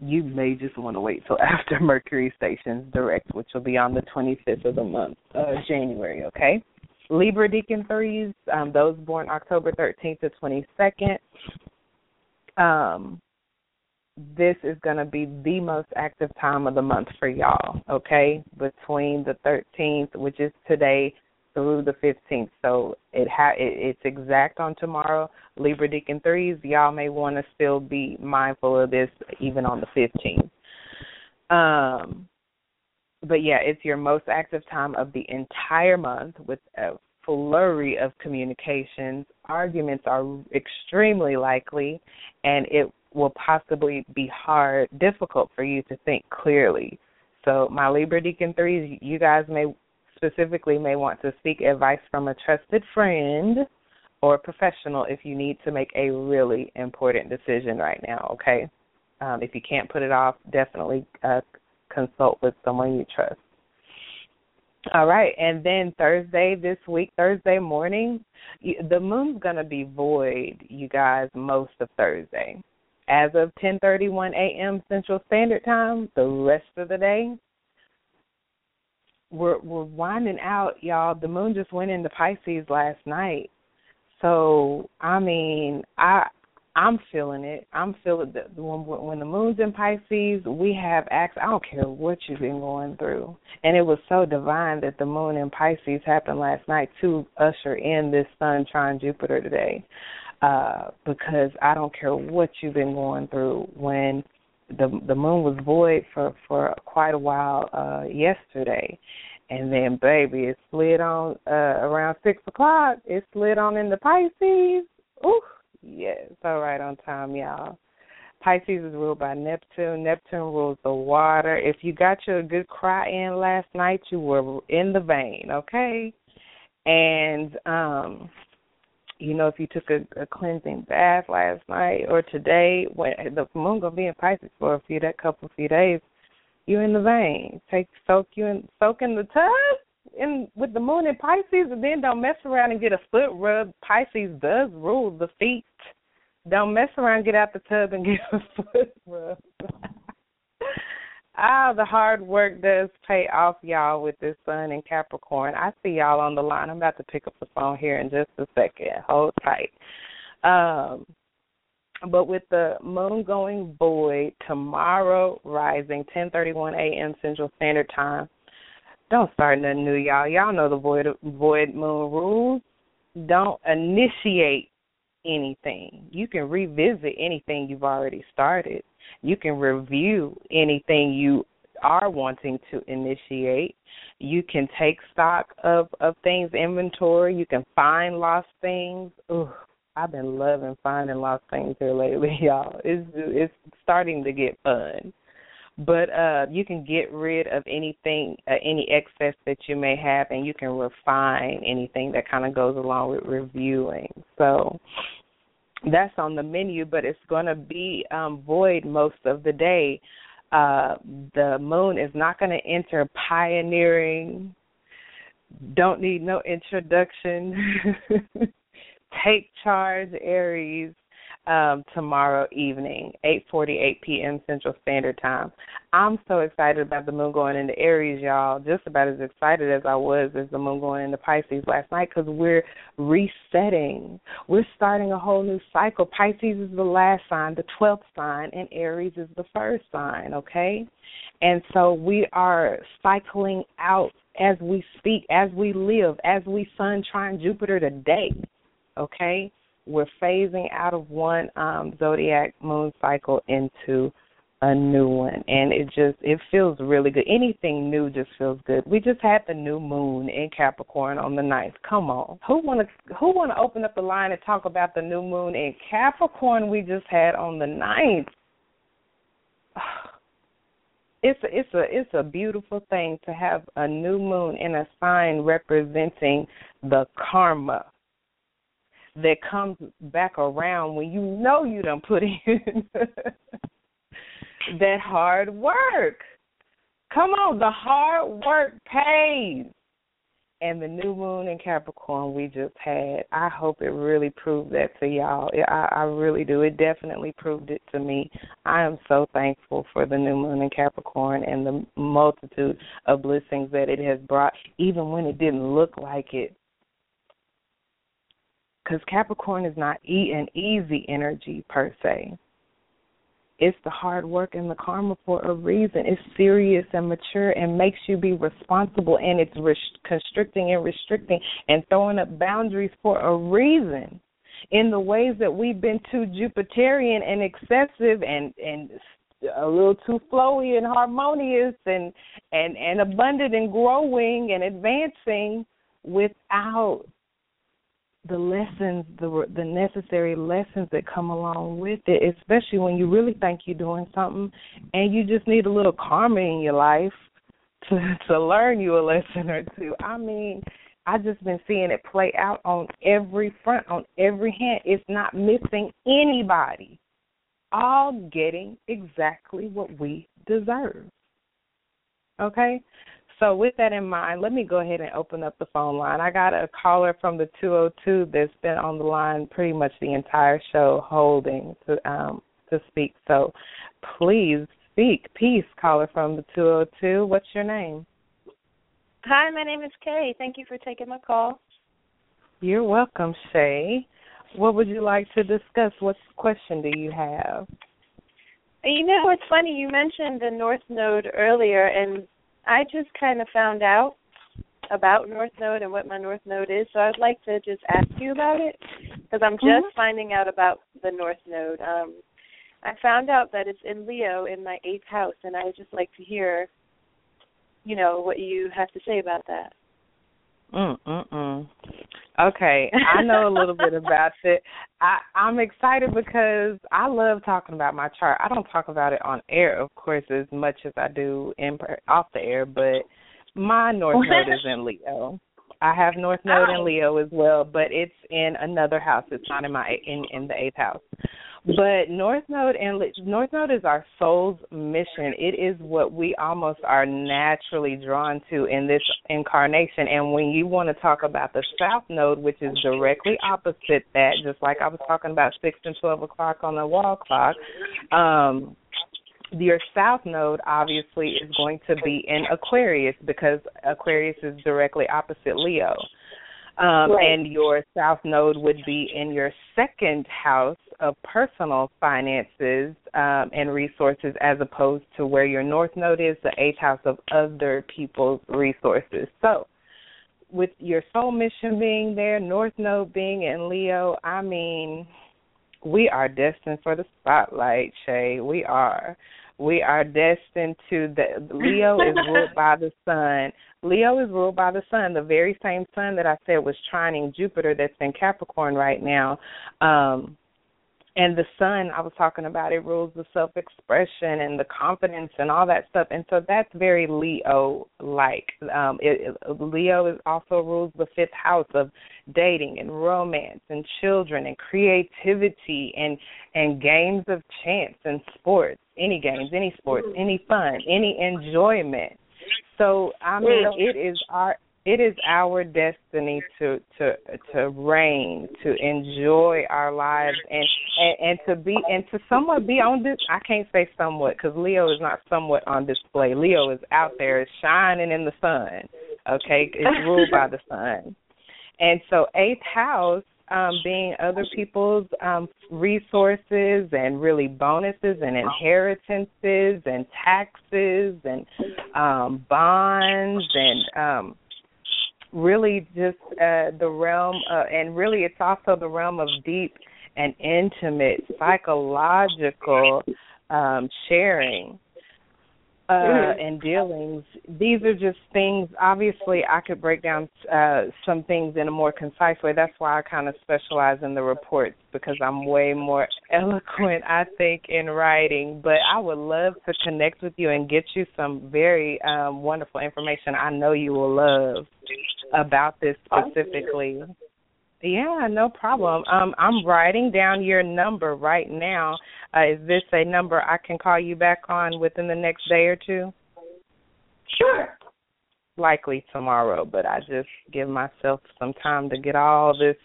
you may just want to wait till after Mercury stations direct, which will be on the 25th of the month, uh, January, okay? Libra Decan threes, um, those born October 13th to 22nd. Um, this is going to be the most active time of the month for y'all, okay? Between the 13th, which is today, through the 15th. So it ha- it, it's exact on tomorrow. Libra Decan threes, y'all may want to still be mindful of this even on the 15th. Um, but yeah, it's your most active time of the entire month with a flurry of communications. Arguments are extremely likely, and it will possibly be hard, difficult for you to think clearly. So, my Libra Decan threes, you guys may specifically may want to seek advice from a trusted friend or professional if you need to make a really important decision right now. Okay, um, if you can't put it off, definitely uh, consult with someone you trust. All right, and then Thursday this week, Thursday morning, the moon's gonna be void, you guys, most of Thursday. As of 10:31 a.m. Central Standard Time, the rest of the day, we're we're winding out, y'all. The moon just went into Pisces last night, so I mean, I I'm feeling it. I'm feeling that when when the moon's in Pisces, we have access. I don't care what you've been going through, and it was so divine that the moon in Pisces happened last night to usher in this Sun trine Jupiter today, uh, because I don't care what you've been going through. When the the moon was void for for quite a while uh yesterday, and then baby, it slid on uh around six o'clock. It slid on into Pisces. Ooh Yes, all right on time, y'all. Pisces is ruled by Neptune. Neptune rules the water. If you got your good cry in last night, you were in the vein, okay? And um you know, if you took a, a cleansing bath last night or today, when the moon gonna be in Pisces for a few that couple few days, you're in the vein. Take soak you in soak in the tub in with the moon in Pisces, and then don't mess around and get a foot rub. Pisces does rule the feet. Don't mess around, get out the tub and get a foot rub. Ah, the hard work does pay off, y'all, with this sun in Capricorn. I see y'all on the line. I'm about to pick up the phone here in just a second. Hold tight. Um, but with the moon going void tomorrow rising 10:31 a.m. Central Standard Time don't start nothing new, y'all. Y'all know the void void moon rules. Don't initiate anything. You can revisit anything you've already started. You can review anything you are wanting to initiate. You can take stock of of things, inventory. You can find lost things. Ooh, I've been loving finding lost things here lately, y'all. It's it's starting to get fun but uh, you can get rid of anything, uh, any excess that you may have, and you can refine anything that kind of goes along with reviewing. So that's on the menu, but it's going to be um, void most of the day. Uh, the moon is not going to enter pioneering. Don't need no introduction. Take charge, Aries um, tomorrow evening, 8:48 p.m. Central Standard Time. I'm so excited about the moon going into Aries, y'all. Just about as excited as I was as the moon going into Pisces last night because we're resetting. We're starting a whole new cycle. Pisces is the last sign, the 12th sign, and Aries is the first sign, okay? And so we are cycling out as we speak, as we live, as we sun trine Jupiter today, okay? We're phasing out of one um, zodiac moon cycle into a new one. And it just it feels really good. Anything new just feels good. We just had the new moon in capricorn on the ninth. Come on. Who want to who want to open up the line and talk about the new moon in capricorn we just had on the ninth? It's a, it's a it's a beautiful thing to have a new moon in a sign representing the karma that comes back around when you know you done put in that hard work. Come on, the hard work pays. And the new moon in Capricorn we just had, I hope it really proved that to y'all. I, I really do. It definitely proved it to me. I am so thankful for the new moon in Capricorn and the multitude of blessings that it has brought, even when it didn't look like it because Capricorn is not e- an easy energy per se. It's the hard work and the karma for a reason. It's serious and mature and makes you be responsible, and it's rest- constricting and restricting and throwing up boundaries for a reason. In the ways that we've been too Jupiterian and excessive and and a little too flowy and harmonious and and and abundant and growing and advancing without the lessons, the the necessary lessons that come along with it, especially when you really think you're doing something and you just need a little karma in your life to to learn you a lesson or two. I mean, I've just been seeing it play out on every front, on every hand. It's not missing anybody. All getting exactly what we deserve. Okay? So with that in mind, let me go ahead and open up the phone line. I got a caller from the 202 that's been on the line pretty much the entire show, holding to um to speak. So please speak. Peace, caller from the 202. What's your name? Hi, my name is Kay. Thank you for taking my call. You're welcome, Shay. What would you like to discuss? What question do you have? You know, it's funny you mentioned the North Node earlier, and I just kind of found out about North Node and what my North Node is. So I'd like to just ask you about it because I'm just mm-hmm. finding out about the North Node. Um, I found out that it's in Leo in my eighth house, and I'd just like to hear, you know, what you have to say about that. Mm mm mm. Okay, I know a little bit about it. I I'm excited because I love talking about my chart. I don't talk about it on air, of course, as much as I do in off the air, but my North Node is in Leo. I have North Node in Leo as well, but it's in another house. It's not in my in in the eighth house. But North Node and North Node is our soul's mission. It is what we almost are naturally drawn to in this incarnation. And when you want to talk about the South Node, which is directly opposite that, just like I was talking about six and twelve o'clock on the wall clock, um, your south node obviously is going to be in Aquarius because Aquarius is directly opposite Leo. Um, right. And your south node would be in your second house of personal finances um, and resources, as opposed to where your north node is, the eighth house of other people's resources. So, with your soul mission being there, north node being in Leo, I mean, we are destined for the spotlight, Shay. We are. We are destined to the Leo is ruled by the sun. Leo is ruled by the sun, the very same sun that I said was trining Jupiter that's in Capricorn right now. Um and the sun i was talking about it rules the self expression and the confidence and all that stuff. And so that's very leo like um it, it, leo is also rules the fifth house of dating and romance and children and creativity and and games of chance and sports any games any sports any fun any enjoyment. So i mean it is our it is our destiny to to to reign, to enjoy our lives, and and, and to be and to somewhat be on this. I can't say somewhat because Leo is not somewhat on display. Leo is out there, shining in the sun. Okay, it's ruled by the sun, and so eighth house um, being other people's um, resources and really bonuses and inheritances and taxes and um, bonds and um, really just uh, the realm, uh, and really it's also the realm of deep and intimate psychological um, sharing uh, mm-hmm. and dealings. These are just things. Obviously, I could break down uh, some things in a more concise way. That's why I kind of specialize in the reports because I'm way more eloquent, I think, in writing. But I would love to connect with you and get you some very um, wonderful information. I know you will love about this specifically. Yeah, no problem. Um, I'm writing down your number right now. Uh, is this a number I can call you back on within the next day or two? Sure. Likely tomorrow, but I just give myself some time to get all this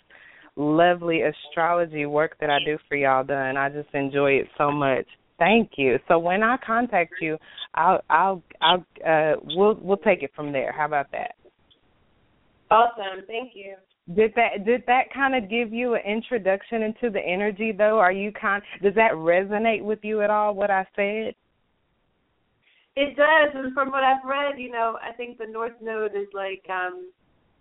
lovely astrology work that I do for y'all done. I just enjoy it so much. Thank you. So when I contact you, I'll I'll I'll uh we'll we'll take it from there. How about that? Awesome. Thank you. Did that did that kind of give you an introduction into the energy though? Are you kind does that resonate with you at all what I said? It does, and from what I've read, you know, I think the North Node is like um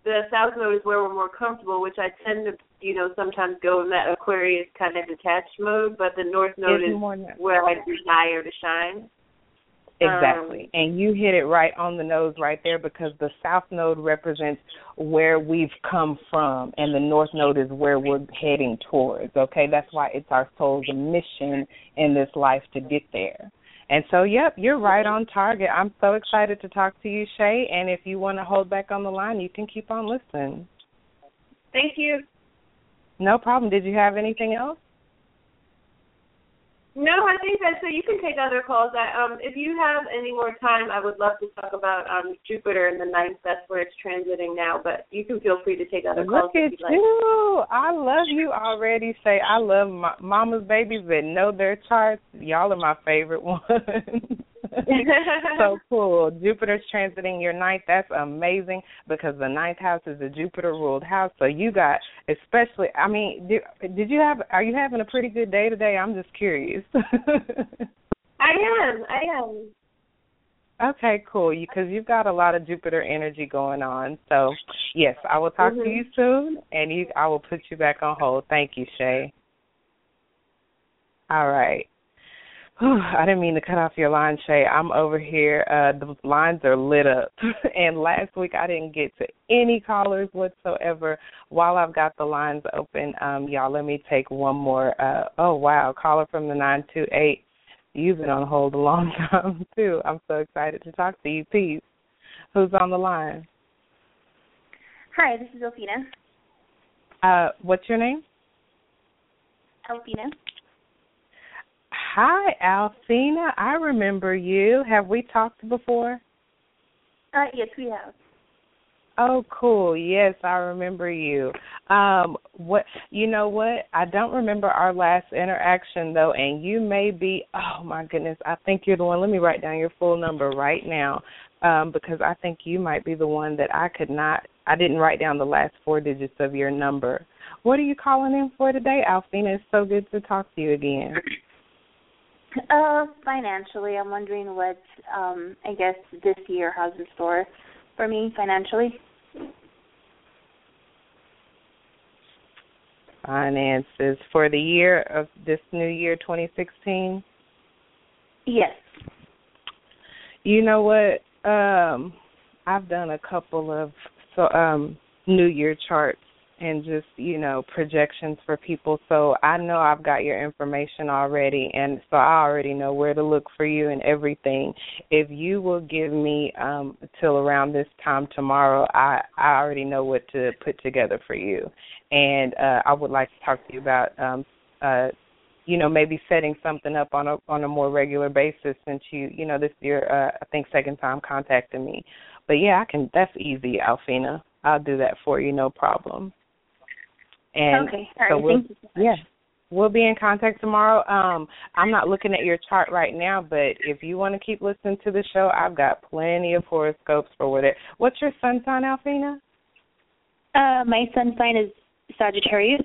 the South Node is where we're more comfortable, which I tend to, you know, sometimes go in that Aquarius kind of detached mode, but the North Node it's is where I desire to shine. Exactly. Um, and you hit it right on the nose right there because the south node represents where we've come from and the north node is where we're heading towards. Okay? That's why it's our soul's mission in this life to get there. And so, yep, you're right on target. I'm so excited to talk to you, Shay. And if you want to hold back on the line, you can keep on listening. Thank you. No problem. Did you have anything else? No, I think that so. You can take other calls. I, um, if you have any more time, I would love to talk about um Jupiter in the ninth. That's where it's transiting now. But you can feel free to take other calls. Look at you! Like. I love you already. Say I love my, mama's babies that know their charts. Y'all are my favorite ones. so cool. Jupiter's transiting your ninth. That's amazing because the ninth house is a Jupiter ruled house. So you got especially. I mean, did, did you have? Are you having a pretty good day today? I'm just curious. I am. I am. Okay, cool. Because you, have got a lot of Jupiter energy going on. So, yes, I will talk mm-hmm. to you soon, and you, I will put you back on hold. Thank you, Shay. All right. Whew, I didn't mean to cut off your line, Shay. I'm over here. Uh, the lines are lit up. and last week I didn't get to any callers whatsoever. While I've got the lines open, um, y'all, let me take one more. Uh, oh, wow. Caller from the 928. You've been on hold a long time too. I'm so excited to talk to you. Peace. Who's on the line? Hi, this is Alfina. Uh, what's your name? Alfina. Hi, Alfina. I remember you. Have we talked before? Uh, yes, we have. Oh, cool. Yes, I remember you. Um, what you know what? I don't remember our last interaction though, and you may be oh my goodness, I think you're the one. Let me write down your full number right now. Um, because I think you might be the one that I could not I didn't write down the last four digits of your number. What are you calling in for today, Alfina? It's so good to talk to you again. Uh, financially, I'm wondering what um I guess this year has in store for me financially? Finances for the year of this new year 2016? Yes. You know what? Um I've done a couple of so um new year charts and just you know projections for people. So i know i've got your information already and so i already know where to look for you and everything. If you will give me um till around this time tomorrow i i already know what to put together for you. And uh i would like to talk to you about um uh you know maybe setting something up on a on a more regular basis since you you know this year uh i think second time contacting me. But yeah i can that's easy alfina. I'll do that for you no problem and okay. All right. so we'll, Thank you so. Yeah. We'll be in contact tomorrow. Um, I'm not looking at your chart right now, but if you want to keep listening to the show, I've got plenty of horoscopes for what it. What's your sun sign, Alfina? Uh, my sun sign is Sagittarius.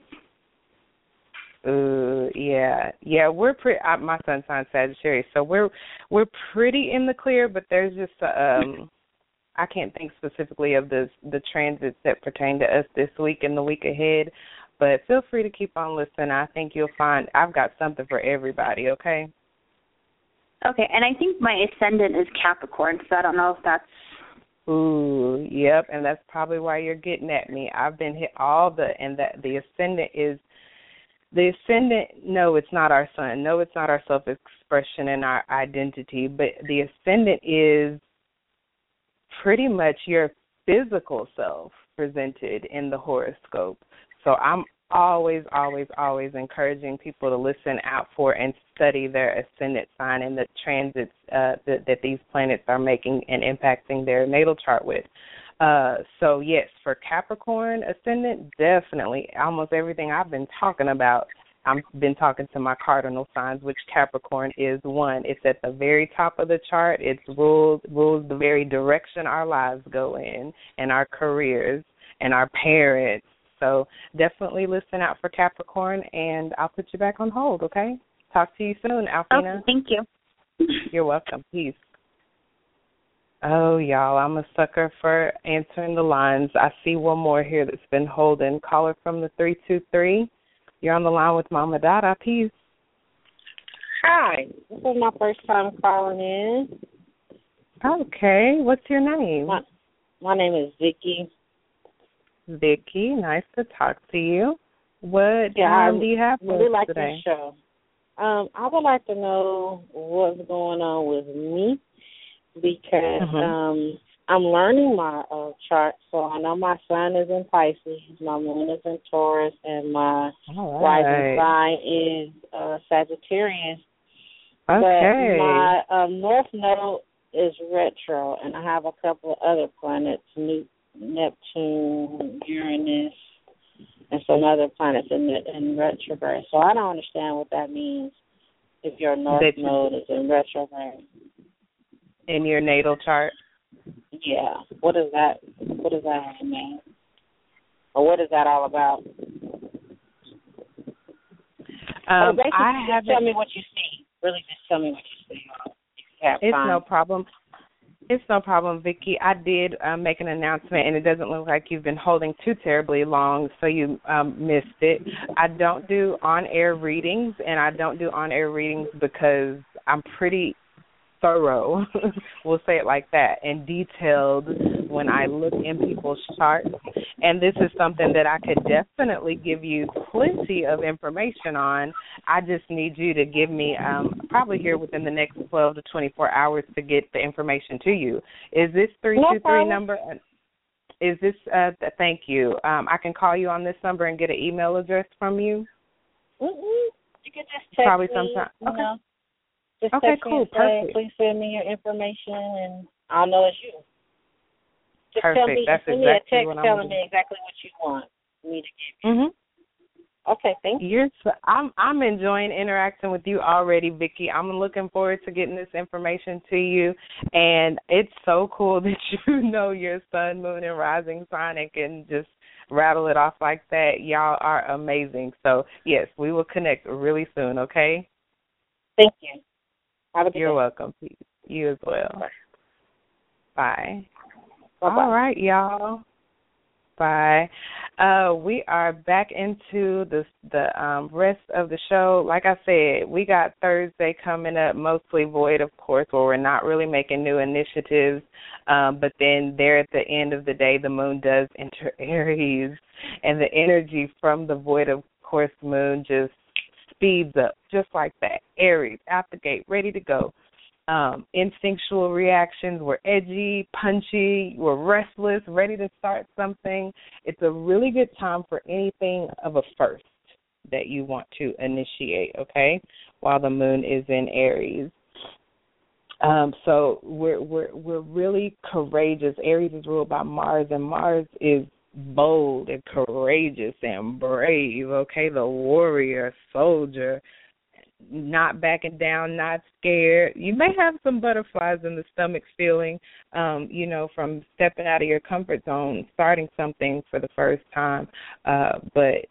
Uh, yeah, yeah, we're pretty. Uh, my sun sign Sagittarius, so we're we're pretty in the clear. But there's just um, I can't think specifically of the the transits that pertain to us this week and the week ahead. But feel free to keep on listening. I think you'll find I've got something for everybody, okay? Okay, and I think my ascendant is Capricorn, so I don't know if that's Ooh, yep, and that's probably why you're getting at me. I've been hit all the and that the ascendant is the ascendant no, it's not our sun. No, it's not our self expression and our identity, but the ascendant is pretty much your physical self presented in the horoscope. So I'm always, always, always encouraging people to listen out for and study their ascendant sign and the transits uh, that, that these planets are making and impacting their natal chart with. Uh, so yes, for Capricorn ascendant, definitely almost everything I've been talking about. I've been talking to my cardinal signs, which Capricorn is one. It's at the very top of the chart. It's rules rules the very direction our lives go in and our careers and our parents so definitely listen out for Capricorn, and I'll put you back on hold. Okay. Talk to you soon, Alfina. Okay, thank you. You're welcome. Peace. Oh, y'all, I'm a sucker for answering the lines. I see one more here that's been holding. Caller from the 323. You're on the line with Mama Dada. Peace. Hi. This is my first time calling in. Okay. What's your name? My, my name is Vicky. Vicky, nice to talk to you. What yeah, do you have for really like today? your show. Um, I would like to know what's going on with me because Mhm. um I'm learning my uh chart, so I know my sun is in Pisces, my moon is in Taurus, and my All rising sign is uh Sagittarius. Okay. But my um, North Node is retro, and I have a couple of other planets, Ne- Neptune, Uranus, and some other planets in the, in retrograde. So I don't understand what that means if your North That Node is in retrograde. in your natal chart? Yeah. What is that? What does that mean? Or what is that all about? Um, oh, I just tell me what you see. Really, just tell me what you see. It's time. no problem. It's no problem, Vicky. I did um, make an announcement, and it doesn't look like you've been holding too terribly long, so you um, missed it. I don't do on-air readings, and I don't do on-air readings because I'm pretty thorough, we'll say it like that, and detailed when I look in people's charts. And this is something that I could definitely give you plenty of information on. I just need you to give me um probably here within the next 12 to 24 hours to get the information to you. Is this 323 no number is this uh thank you. Um I can call you on this number and get an email address from you? Mm-mm. You can just text Probably me, sometime. you Okay. know. Just Okay, text me cool, say, perfect. please send me your information, and I'll know it's you. Just tell me, That's send exactly me a text telling me exactly what you want me to give you. Mhm. Okay, thank you. You're I'm I'm enjoying interacting with you already, Vicky. I'm looking forward to getting this information to you, and it's so cool that you know your sun, moon, and rising sign and can just rattle it off like that. Y'all are amazing. So yes, we will connect really soon. Okay. Thank you. Have a good You're day. welcome. You as well. Bye. Bye-bye. All right, y'all. Bye. Uh, we are back into the the um, rest of the show. Like I said, we got Thursday coming up, mostly void, of course, where we're not really making new initiatives. Um, but then there at the end of the day, the moon does enter Aries, and the energy from the void, of course, moon just speeds up, just like that. Aries out the gate, ready to go um, instinctual reactions. We're edgy, punchy, we're restless, ready to start something. It's a really good time for anything of a first that you want to initiate, okay? While the moon is in Aries. Um, so we're we're we're really courageous. Aries is ruled by Mars and Mars is bold and courageous and brave, okay? The warrior, soldier, not backing down, not scared. You may have some butterflies in the stomach feeling, um, you know, from stepping out of your comfort zone, starting something for the first time. Uh, but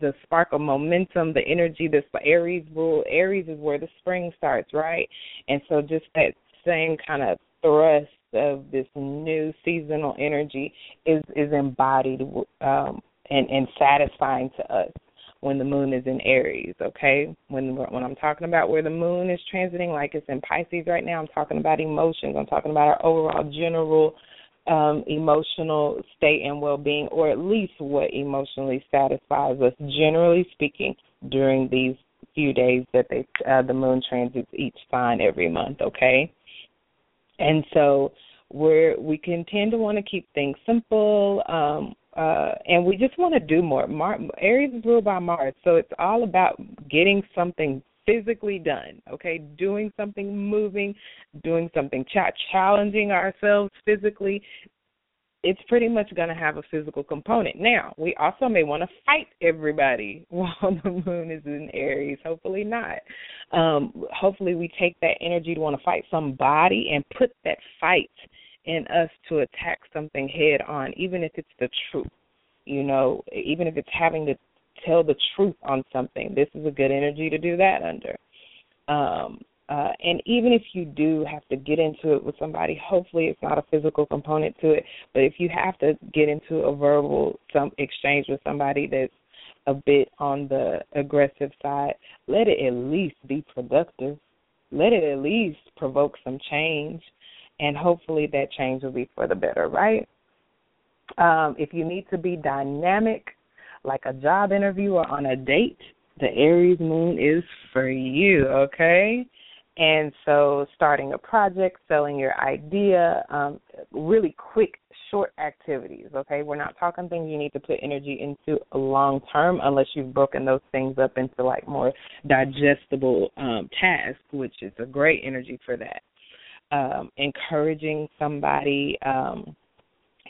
the spark of momentum, the energy, this Aries rule, Aries is where the spring starts, right? And so just that same kind of thrust of this new seasonal energy is is embodied um, and and satisfying to us when the moon is in Aries, okay? When when I'm talking about where the moon is transiting like it's in Pisces right now, I'm talking about emotions. I'm talking about our overall general um emotional state and well-being or at least what emotionally satisfies us generally speaking during these few days that they uh, the moon transits each sign every month, okay? And so we're we can tend to want to keep things simple um uh, and we just want to do more. Mar- Aries is ruled by Mars, so it's all about getting something physically done. Okay, doing something, moving, doing something, ch- challenging ourselves physically. It's pretty much going to have a physical component. Now, we also may want to fight everybody while the moon is in Aries. Hopefully not. Um, hopefully, we take that energy to want to fight somebody and put that fight in us to attack something head on, even if it's the truth. You know, even if it's having to tell the truth on something, this is a good energy to do that under. Um, uh, and even if you do have to get into it with somebody, hopefully it's not a physical component to it. But if you have to get into a verbal some exchange with somebody that's a bit on the aggressive side, let it at least be productive. Let it at least provoke some change and hopefully that change will be for the better, right? Um, if you need to be dynamic, like a job interview or on a date, the Aries moon is for you, okay? And so, starting a project, selling your idea, um, really quick, short activities, okay? We're not talking things you need to put energy into long term unless you've broken those things up into like more digestible um, tasks, which is a great energy for that um, encouraging somebody, um,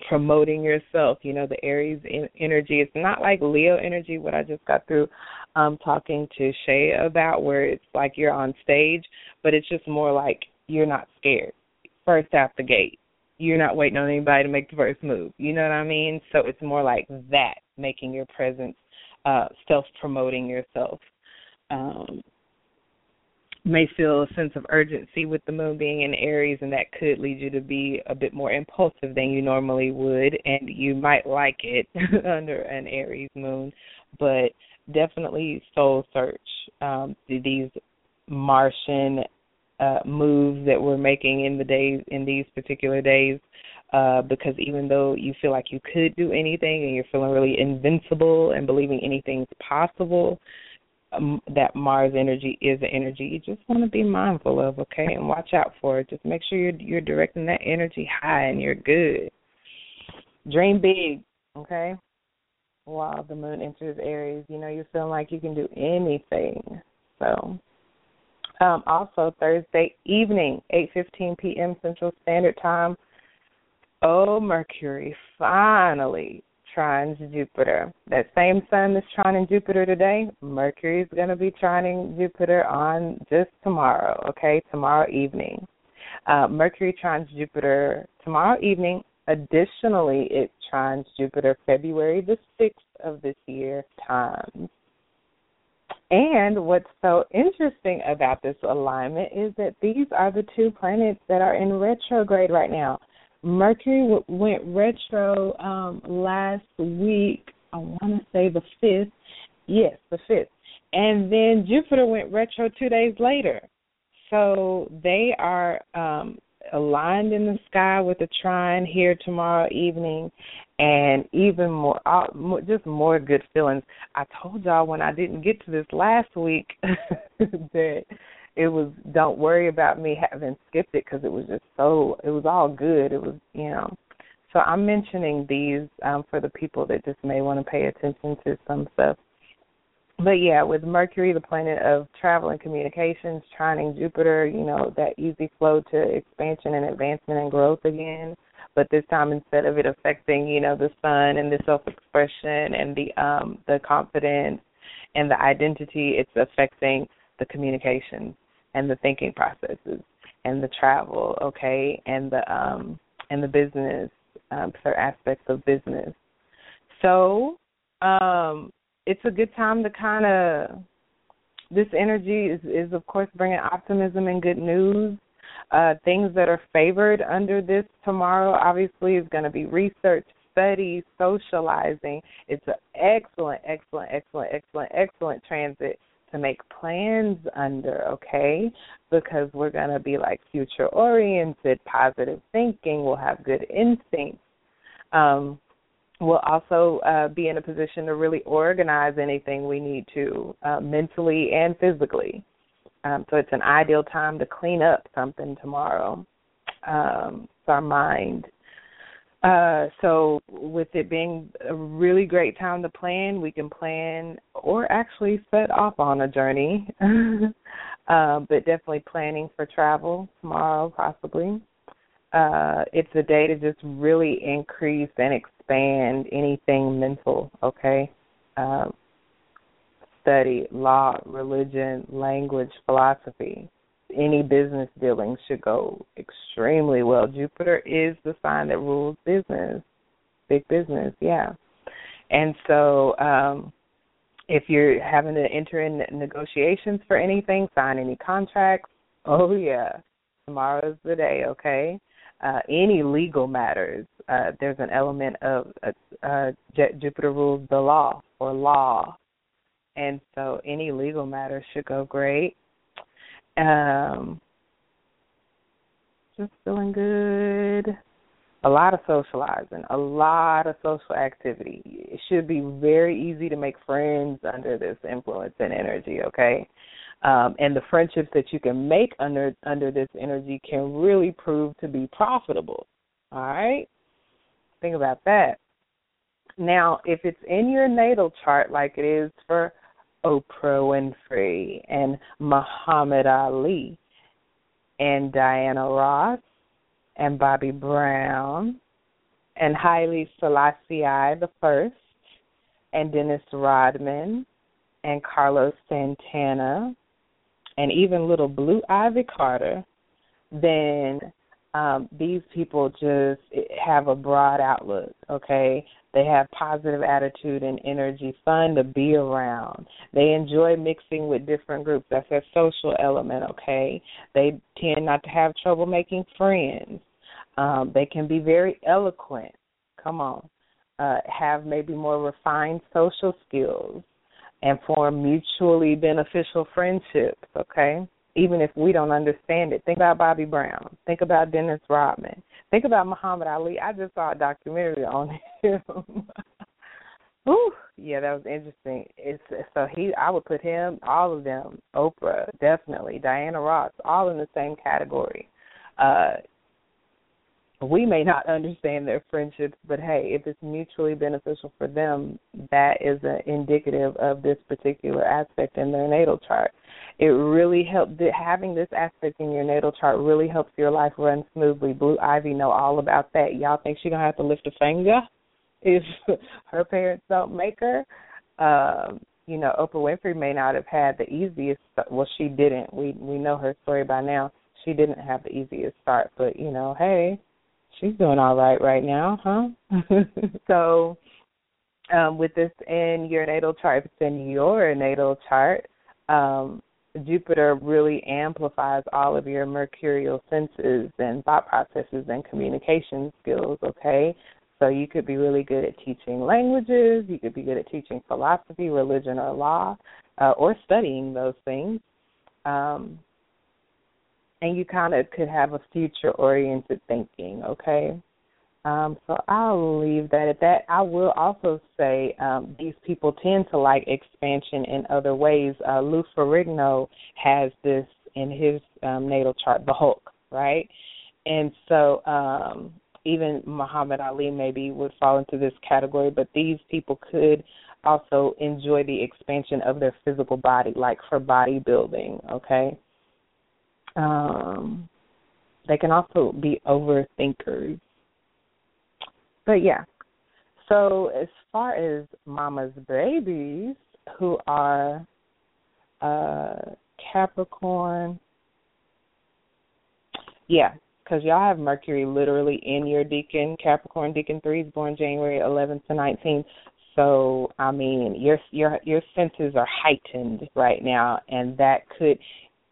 promoting yourself. You know, the Aries energy. It's not like Leo energy, what I just got through um, talking to Shay about, where it's like you're on stage, but it's just more like you're not scared. first out the gate. You're not waiting on anybody to make the first move. You know what I mean? So it's more like that, making your presence, uh, self promoting yourself. Um, may feel a sense of urgency with the moon being in Aries, and that could lead you to be a bit more impulsive than you normally would, and you might like it under an Aries moon, but definitely soul search. Um, these Martian uh, moves that we're making in the days in these particular days, uh, because even though you feel like you could do anything and you're feeling really invincible and believing anything's possible, um, that Mars energy is an energy you just want to be mindful of, okay, and watch out for it. Just make sure you're you're directing that energy high and you're good. Dream big, okay. While the moon enters Aries, you know you're feeling like you can do anything. So, um, also Thursday evening, 8:15 p.m. Central Standard Time. Oh, Mercury finally trines Jupiter. That same sun that's trining Jupiter today, Mercury is going to be trining Jupiter on just tomorrow, okay, tomorrow evening. Uh, Mercury trines Jupiter tomorrow evening. Additionally, it trines Jupiter February the 6th of this year times. And what's so interesting about this alignment is that these are the two planets that are in retrograde right now. Mercury w- went retro um, last week. I want to say the fifth. Yes, the fifth. And then Jupiter went retro two days later. So they are um, aligned in the sky with a trine here tomorrow evening, and even more, uh, just more good feelings. I told y'all when I didn't get to this last week that it was don't worry about me having skipped it because it was just so it was all good. It was you know. So i'm mentioning these um for the people that just may want to pay attention to some stuff but yeah with mercury the planet of travel and communications trining jupiter you know that easy flow to expansion and advancement and growth again but this time instead of it affecting you know the sun and the self expression and the um the confidence and the identity it's affecting the communications and the thinking processes and the travel, okay, and the um and the business, um, certain aspects of business. So, um, it's a good time to kind of this energy is is of course bringing optimism and good news. Uh, things that are favored under this tomorrow obviously is going to be research, study, socializing. It's an excellent, excellent, excellent, excellent, excellent transit to make plans under, okay? Because we're going to be like future oriented, positive thinking, we'll have good instincts. Um, we'll also uh, be in a position to really organize anything we need to uh, mentally and physically. Um, so it's an ideal time to clean up something tomorrow. Um, so our mind uh, so with it being a really great time to plan, we can plan or actually set off on a journey. uh, but definitely planning for travel tomorrow, possibly. Uh, it's a day to just really increase and expand anything mental. Okay, uh, study law, religion, language, philosophy any business dealings should go extremely well. Jupiter is the sign that rules business, big business, yeah. And so, um, if you're having to enter in negotiations for anything, sign any contracts, oh yeah, tomorrow's the day, okay? Uh, any legal matters, uh, there's an element of uh, uh, Jupiter rules the law or law, and so any legal matters should go great. Um, just feeling good. A lot of socializing, a lot of social activity. It should be very easy to make friends under this influence and energy, okay? Um, and the friendships that you can make under under this energy can really prove to be profitable. All right? Think about that. Now, if it's in your natal chart like it is for Oprah Winfrey and Muhammad Ali and Diana Ross and Bobby Brown and Haile Selassie I the first and Dennis Rodman and Carlos Santana and even little Blue Ivy Carter, then um, these people just have a broad outlook, okay? They have positive attitude and energy, fun to be around. They enjoy mixing with different groups. That's their social element, okay? They tend not to have trouble making friends. Um, they can be very eloquent. Come on. Uh, have maybe more refined social skills and form mutually beneficial friendships, okay? Even if we don't understand it. Think about Bobby Brown. Think about Dennis Rodman. Think about Muhammad Ali. I just saw a documentary on him. Ooh, yeah, that was interesting. It's so he I would put him, all of them, Oprah, definitely, Diana Ross, all in the same category. Uh we may not understand their friendships, but hey, if it's mutually beneficial for them, that is indicative of this particular aspect in their natal chart. It really helps having this aspect in your natal chart really helps your life run smoothly. Blue Ivy know all about that. Y'all think she gonna have to lift a finger if her parents don't make her? Um, you know, Oprah Winfrey may not have had the easiest. Well, she didn't. We we know her story by now. She didn't have the easiest start, but you know, hey, she's doing all right right now, huh? so, um, with this in your natal chart, if it's in your natal chart, um, Jupiter really amplifies all of your mercurial senses and thought processes and communication skills, okay? So you could be really good at teaching languages, you could be good at teaching philosophy, religion, or law, uh, or studying those things. Um, and you kind of could have a future oriented thinking, okay? Um, so I'll leave that at that. I will also say um, these people tend to like expansion in other ways. Uh, Lou Ferrigno has this in his um, natal chart, the Hulk, right? And so um, even Muhammad Ali maybe would fall into this category, but these people could also enjoy the expansion of their physical body, like for bodybuilding, okay? Um, they can also be overthinkers. But yeah. So as far as mama's babies who are uh Capricorn, yeah, because y'all have Mercury literally in your Decan Capricorn Decan three is born January 11th to 19th. So I mean, your your your senses are heightened right now, and that could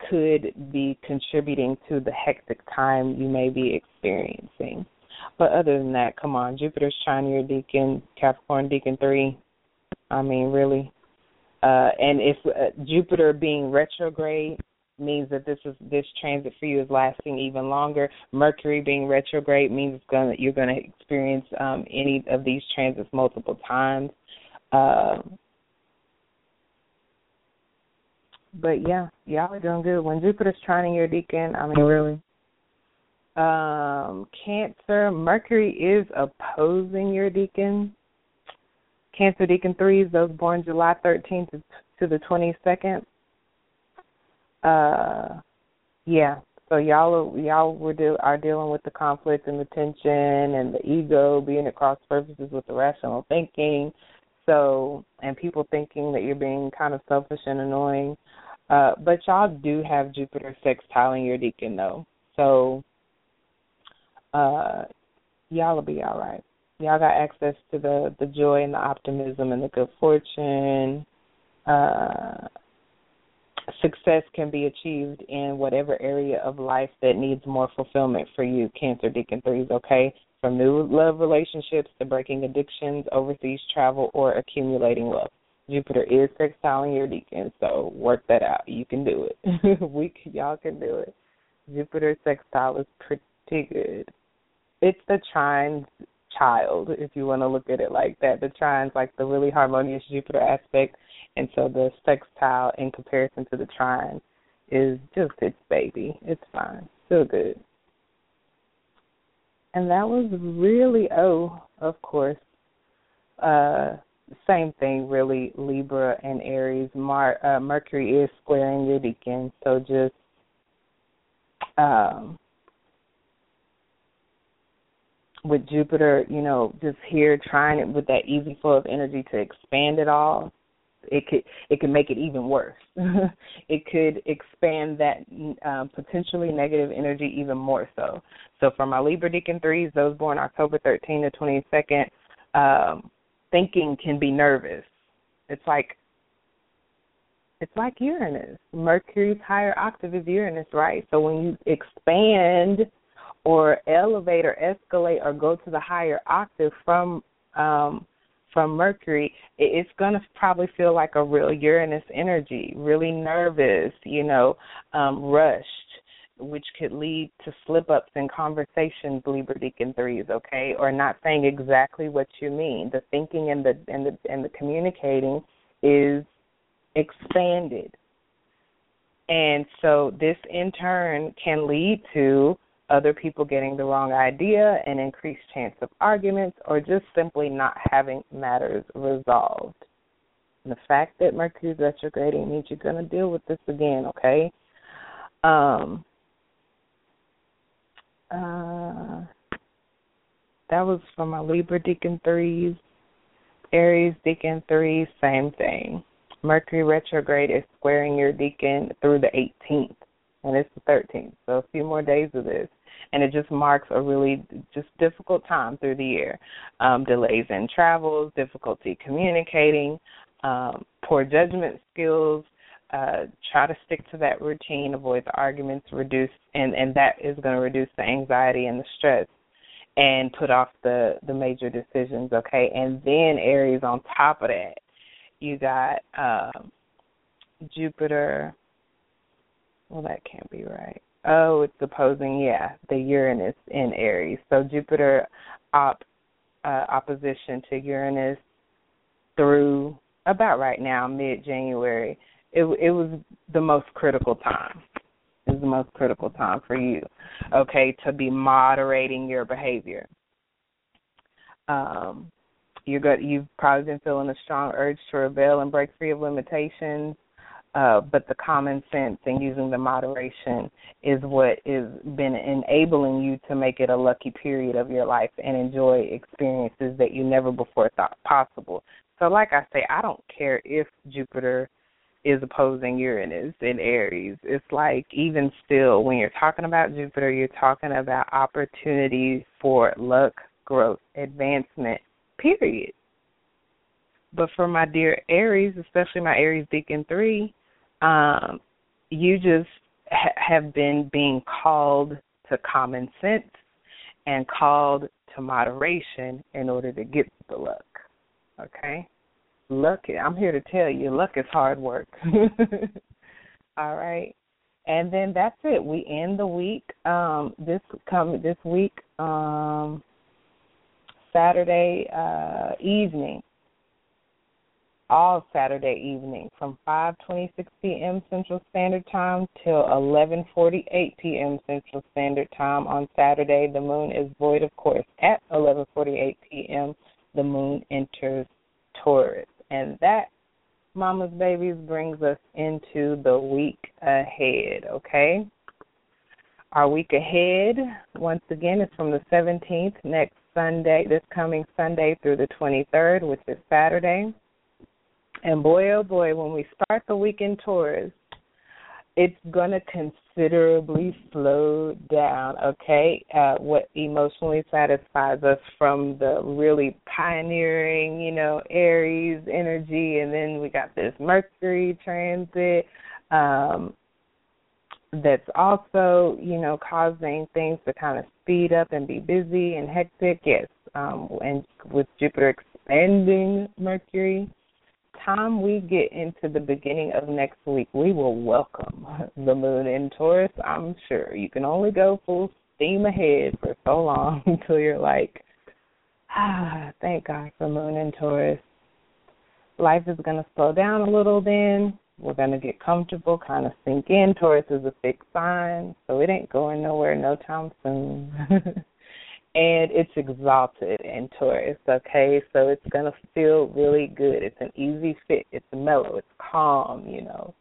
could be contributing to the hectic time you may be experiencing. But other than that, come on, Jupiter's trying your Decan, Capricorn Decan 3. I mean, really. Uh, and if uh, Jupiter being retrograde means that this is this transit for you is lasting even longer. Mercury being retrograde means it's gonna you're gonna experience um, any of these transits multiple times. Uh, but yeah, y'all are doing good. When Jupiter's trining your decan, I mean really. Um, Cancer, Mercury is opposing your decan. Cancer Decan threes, those born July 13th to, to the 22nd. Uh, yeah. So y'all are, y'all were deal, are dealing with the conflict and the tension and the ego being at cross purposes with the rational thinking. So and people thinking that you're being kind of selfish and annoying. Uh, but y'all do have Jupiter sextiling your decan though. So uh y'all will be all right. Y'all got access to the the joy and the optimism and the good fortune. Uh success can be achieved in whatever area of life that needs more fulfillment for you, Cancer Decan Threes, okay? From new love relationships to breaking addictions, overseas travel, or accumulating wealth. Jupiter is sextiling your decan, so work that out. You can do it. we y'all can do it. Jupiter sextile is pretty good. It's the trine's child, if you want to look at it like that. The trine's like the really harmonious Jupiter aspect, and so the sextile in comparison to the trine is just its baby. It's fine. Still good. And that was really oh, of course. Uh same thing really libra and aries Mar- uh, mercury is squaring your decan so just um with jupiter you know just here trying it with that easy flow of energy to expand it all it could it could make it even worse. it could expand that um, potentially negative energy even more so. So for my Libra Decan threes, those born October 13 to 22nd, um, thinking can be nervous. It's like it's like Uranus. Mercury's higher octave is Uranus, right? So when you expand or elevate or escalate or go to the higher octave from um from Mercury, it's going to probably feel like a real Uranus energy, really nervous, you know, um, rushed, which could lead to slip ups in conversations, Libra Decan threes, okay, or not saying exactly what you mean. The thinking and the and the and the communicating is expanded. And so this in turn can lead to other people getting the wrong idea, an increased chance of arguments, or just simply not having matters resolved. And the fact that Mercury's retrograding means you're going to deal with this again, okay? Um, uh, that was for my Libra Decan threes. Aries Decan threes, same thing. Mercury retrograde is squaring your Decan through the 18th, and it's the 13th. So a few more days of this and it just marks a really just difficult time through the year. Um, delays in travels, difficulty communicating, um, poor judgment skills. Uh, try to stick to that routine, avoid the arguments, reduce, and and that is going to reduce the anxiety and the stress, and put off the the major decisions. Okay, and then Aries on top of that, you got um, Jupiter. Well, that can't be right. Oh, it's opposing, yeah, the Uranus in Aries. So Jupiter op uh, opposition to Uranus through about right now, mid January. It it was the most critical time. It was the most critical time for you, okay, to be moderating your behavior. Um, you're good. You've probably been feeling a strong urge to rebel and break free of limitations uh, but the common sense and using the moderation is what has been enabling you to make it a lucky period of your life and enjoy experiences that you never before thought possible. So, like I say, I don't care if Jupiter is opposing Uranus in Aries. It's like even still, when you're talking about Jupiter, you're talking about opportunities for luck, growth, advancement. Period. But for my dear Aries, especially my Aries Decan 3, um, you just ha- have been being called to common sense and called to moderation in order to get the luck. Okay? Luck I'm here to tell you, luck is hard work. All right. And then that's it. We end the week um this come this week um Saturday uh evening all Saturday evening from 5:26 p.m. Central Standard Time till 11:48 p.m. Central Standard Time on Saturday. The moon is void, of course. At 11:48 p.m., the moon enters Taurus, and that, mama's babies, brings us into the week ahead. Okay. Our week ahead, once again, is from the 17th next Sunday, this coming Sunday through the 23rd, which is Saturday. And boy, oh boy, when we start the weekend tours, it's going to considerably slow down, okay? Uh, what emotionally satisfies us from the really pioneering, you know, Aries energy, and then we got this Mercury transit um, that's also, you know, causing things to kind of speed up and be busy and hectic. Yes, um, and with Jupiter expanding Mercury time we get into the beginning of next week, we will welcome the moon in Taurus. I'm sure you can only go full steam ahead for so long until you're like, ah, thank God for moon in Taurus. Life is going to slow down a little then. We're going to get comfortable, kind of sink in. Taurus is a fixed sign, so it ain't going nowhere no time soon. and it's exalted in Taurus, okay? So it's going to feel really good. It's an easy fit. It's mellow. It's calm, you know.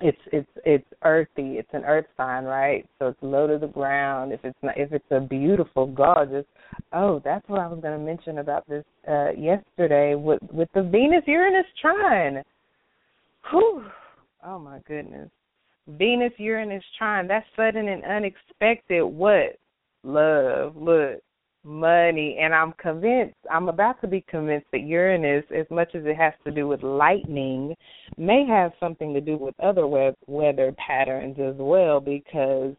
it's it's it's earthy. It's an earth sign, right? So it's low to the ground. If it's not, if it's a beautiful, gorgeous. Oh, that's what I was going to mention about this uh yesterday with with the Venus Uranus trine. Whew. Oh my goodness. Venus Uranus trine. That's sudden and unexpected. What? Love. Look money and i'm convinced i'm about to be convinced that uranus as much as it has to do with lightning may have something to do with other we- weather patterns as well because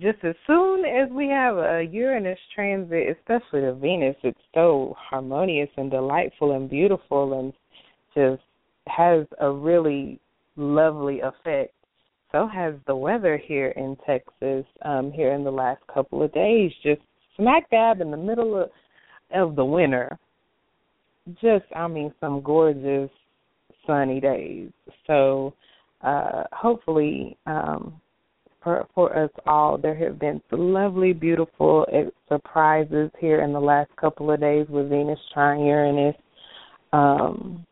just as soon as we have a uranus transit especially the venus it's so harmonious and delightful and beautiful and just has a really lovely effect so has the weather here in texas um here in the last couple of days just smack dab in the middle of of the winter. Just I mean some gorgeous sunny days. So uh hopefully um for for us all there have been lovely beautiful surprises here in the last couple of days with Venus trine Uranus. Um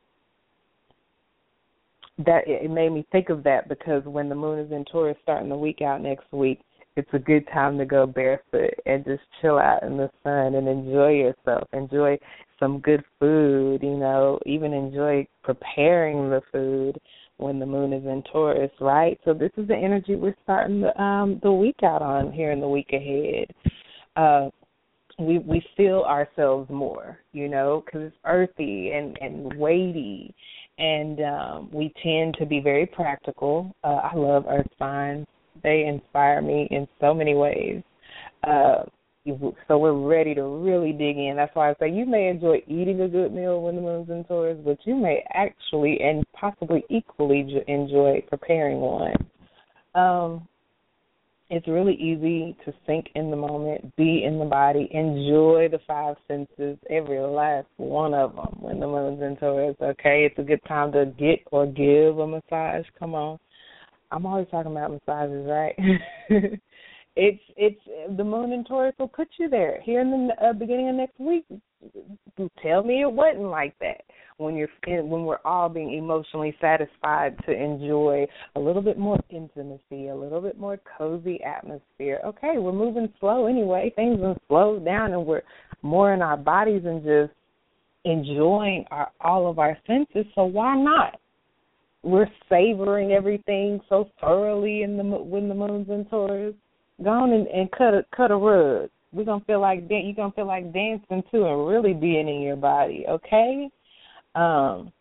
that it made me think of that because when the moon is in Taurus starting the week out next week, it's a good time to go barefoot and just chill out in the sun and enjoy yourself. Enjoy some good food, you know, even enjoy preparing the food when the moon is in Taurus, right? So this is the energy we're starting the um the week out on here in the week ahead. Uh we we feel ourselves more, you know, because it's earthy and and weighty, and um we tend to be very practical. Uh, I love earth signs they inspire me in so many ways. Uh, so we're ready to really dig in. That's why I say you may enjoy eating a good meal when the moon's in Taurus, but you may actually and possibly equally enjoy preparing one. Um, it's really easy to sink in the moment, be in the body, enjoy the five senses, every last one of them when the moon's in Taurus. Okay, it's a good time to get or give a massage. Come on, I'm always talking about massages, right? it's it's the moon in Taurus will put you there. Here in the uh, beginning of next week, tell me it wasn't like that. When you're when we're all being emotionally satisfied to enjoy a little bit more intimacy, a little bit more cozy atmosphere. Okay, we're moving slow anyway. Things have slowed down, and we're more in our bodies and just enjoying our all of our senses. So why not? we're savoring everything so thoroughly in the when the moon's in Taurus. Go on and, and cut a cut a rug. We're gonna feel like dan- you're gonna feel like dancing too, and really being in your body. Okay. Um.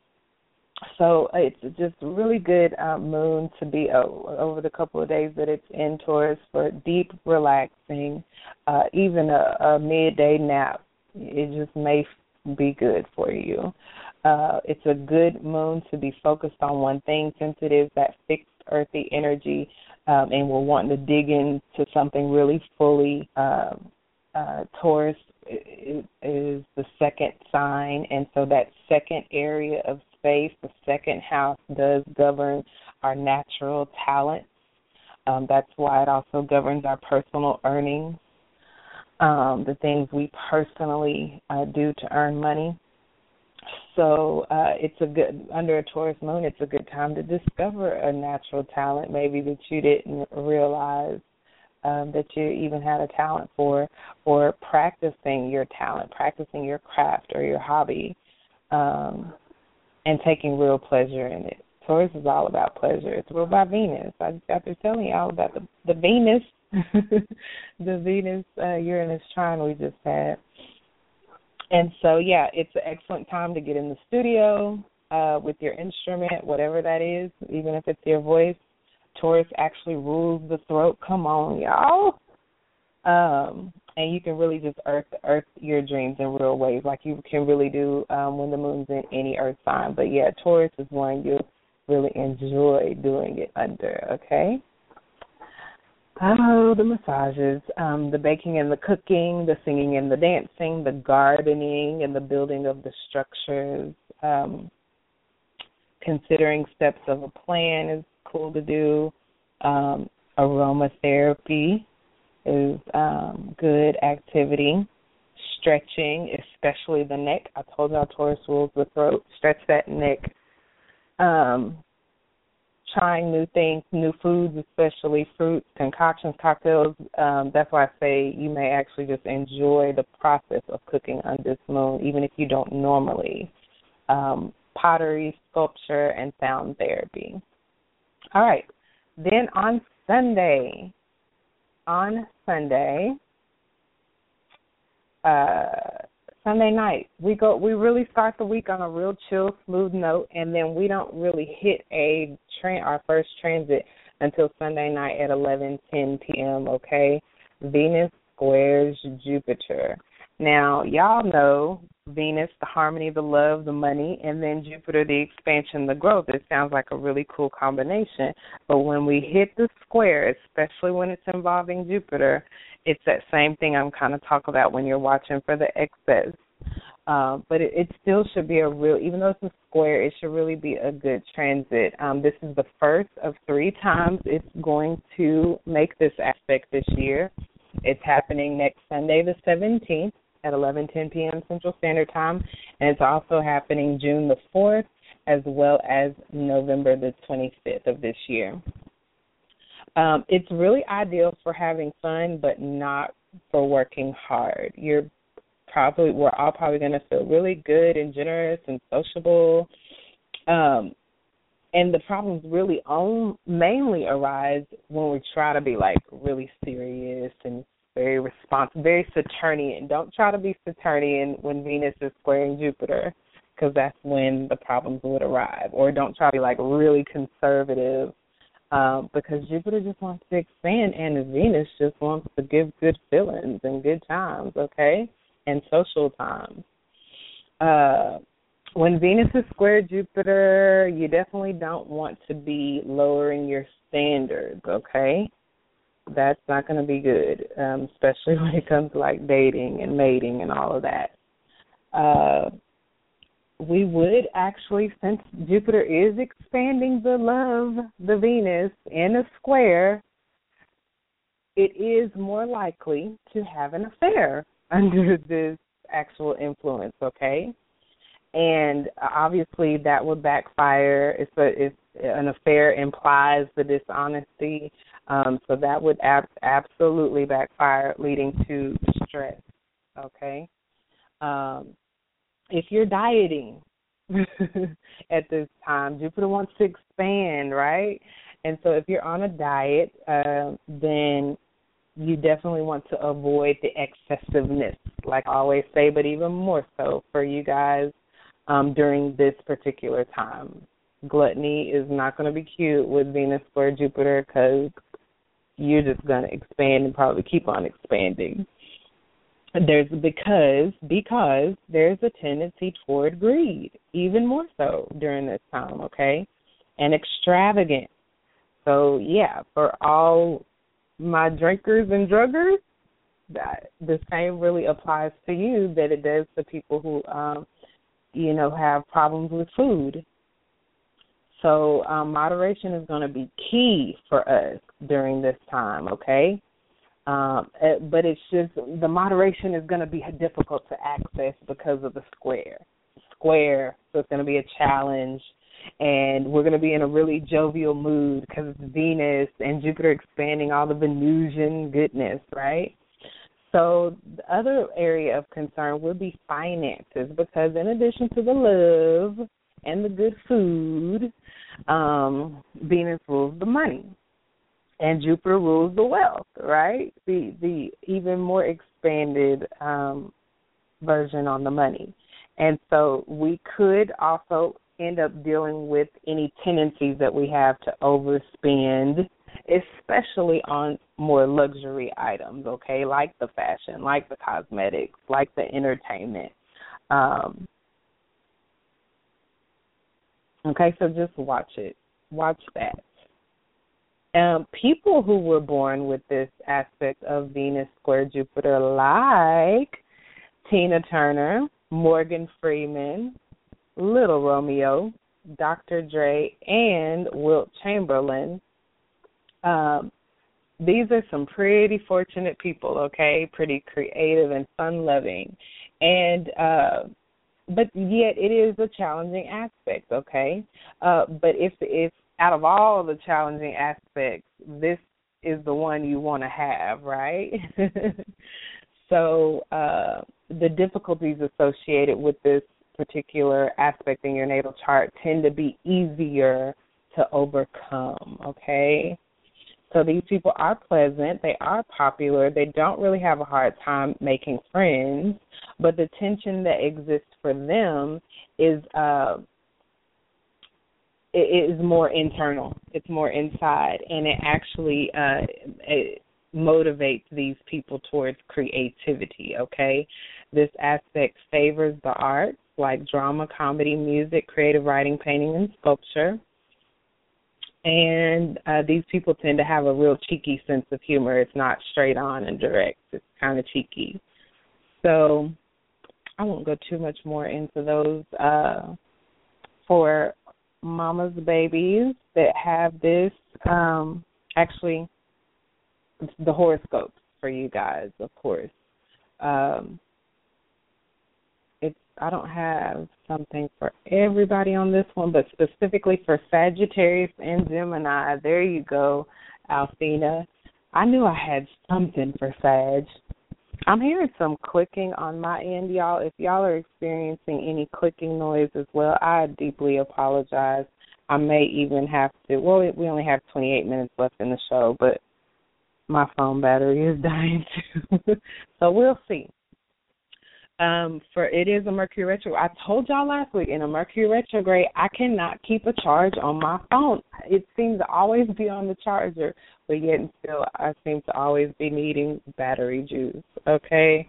So it's just really good um, moon to be uh, over the couple of days that it's in Taurus for deep relaxing, uh, even a, a midday nap. It just may be good for you. Uh, it's a good moon to be focused on one thing is that fixed earthy energy um, and we're wanting to dig into something really fully. Um, uh, Taurus is, the second sign, and so that second area of space, the second house, does govern our natural talents. Um, that's why it also governs our personal earnings, um, the things we personally uh, do to earn money. So uh, it's a good under a Taurus moon. It's a good time to discover a natural talent, maybe that you didn't realize um, that you even had a talent for, or practicing your talent, practicing your craft or your hobby, um, and taking real pleasure in it. Taurus is all about pleasure. It's ruled by Venus. I to telling you all about the the Venus, the Venus uh, Uranus trine we just had. And so, yeah, it's an excellent time to get in the studio uh, with your instrument, whatever that is, even if it's your voice. Taurus actually rules the throat. Come on, y'all. Um, and you can really just earth earth your dreams in real ways, like you can really do um, when the moon's in any earth sign. But yeah, Taurus is one you really enjoy doing it under. Okay. Oh, the massages, um, the baking and the cooking, the singing and the dancing, the gardening and the building of the structures. Um, considering steps of a plan is cool to do. Um, aromatherapy is um, good activity. Stretching, especially the neck. I told y'all Taurus rules the throat. Stretch that neck. Um, trying new things, new foods, especially fruits, concoctions, cocktails. Um, that's why I say you may actually just enjoy the process of cooking on this moon, even if you don't normally. Um, pottery, sculpture, and sound therapy. All right. Then on Sunday, on Sunday, uh, Sunday night, we go. We really start the week on a real chill, smooth note, and then we don't really hit a train our first transit until Sunday night at 11:10 p.m. Okay, Venus squares Jupiter. Now, y'all know Venus, the harmony, the love, the money, and then Jupiter, the expansion, the growth. It sounds like a really cool combination. But when we hit the square, especially when it's involving Jupiter, it's that same thing I'm kind of talking about when you're watching for the excess. Uh, but it, it still should be a real, even though it's a square, it should really be a good transit. Um, this is the first of three times it's going to make this aspect this year. It's happening next Sunday, the 17th at 11:10 p.m. Central Standard Time, and it's also happening June the 4th as well as November the 25th of this year. Um, it's really ideal for having fun, but not for working hard. You're probably we're all probably going to feel really good and generous and sociable. Um, and the problems really on, mainly arise when we try to be like really serious and very responsive, very Saturnian. Don't try to be Saturnian when Venus is squaring Jupiter, because that's when the problems would arrive. Or don't try to be like really conservative, um, because Jupiter just wants to expand, and Venus just wants to give good feelings and good times, okay, and social times. Uh, when Venus is square Jupiter, you definitely don't want to be lowering your standards, okay? that's not going to be good, um, especially when it comes to like dating and mating and all of that. Uh, we would actually, since Jupiter is expanding the love, the Venus in a square, it is more likely to have an affair under this actual influence, okay? And obviously that would backfire. It's a, an affair implies the dishonesty um, so that would ab- absolutely backfire, leading to stress. Okay. Um, if you're dieting at this time, Jupiter wants to expand, right? And so if you're on a diet, uh, then you definitely want to avoid the excessiveness, like I always say, but even more so for you guys um, during this particular time. Gluttony is not going to be cute with Venus square Jupiter because you're just going to expand and probably keep on expanding. There's because because there's a tendency toward greed, even more so during this time, okay? And extravagant. So yeah, for all my drinkers and druggers, that the same really applies to you that it does to people who um you know have problems with food so um, moderation is going to be key for us during this time, okay? Um, eh, but it's just the moderation is going to be difficult to access because of the square. Square, so it's going to be a challenge, and we're going to be in a really jovial mood because it's Venus and Jupiter expanding all the Venusian goodness, right? So the other area of concern would be finances because in addition to the love and the good food, um, Venus rules the money, and Jupiter rules the wealth. Right, the the even more expanded um, version on the money, and so we could also end up dealing with any tendencies that we have to overspend, especially on more luxury items. Okay, like the fashion, like the cosmetics, like the entertainment. Um, Okay, so just watch it. Watch that. Um, people who were born with this aspect of Venus square Jupiter, like Tina Turner, Morgan Freeman, Little Romeo, Dr. Dre, and Wilt Chamberlain. Um, these are some pretty fortunate people, okay? Pretty creative and fun loving. And uh but yet it is a challenging aspect okay uh but if if out of all the challenging aspects, this is the one you want to have, right? so uh, the difficulties associated with this particular aspect in your natal chart tend to be easier to overcome, okay? So these people are pleasant, they are popular, they don't really have a hard time making friends, but the tension that exists for them is uh it is more internal. It's more inside, and it actually uh, it motivates these people towards creativity. Okay, this aspect favors the arts like drama, comedy, music, creative writing, painting, and sculpture. And uh, these people tend to have a real cheeky sense of humor. It's not straight on and direct. It's kind of cheeky. So I won't go too much more into those. Uh, for mama's babies that have this um actually the horoscopes for you guys of course. Um it's i don't have something for everybody on this one but specifically for sagittarius and gemini. There you go althena. I knew i had something for sag I'm hearing some clicking on my end, y'all. If y'all are experiencing any clicking noise as well, I deeply apologize. I may even have to. Well, we only have 28 minutes left in the show, but my phone battery is dying too. so we'll see. Um, for it is a Mercury retro. I told y'all last week in a Mercury retrograde, I cannot keep a charge on my phone. It seems to always be on the charger, but yet and still I seem to always be needing battery juice. Okay.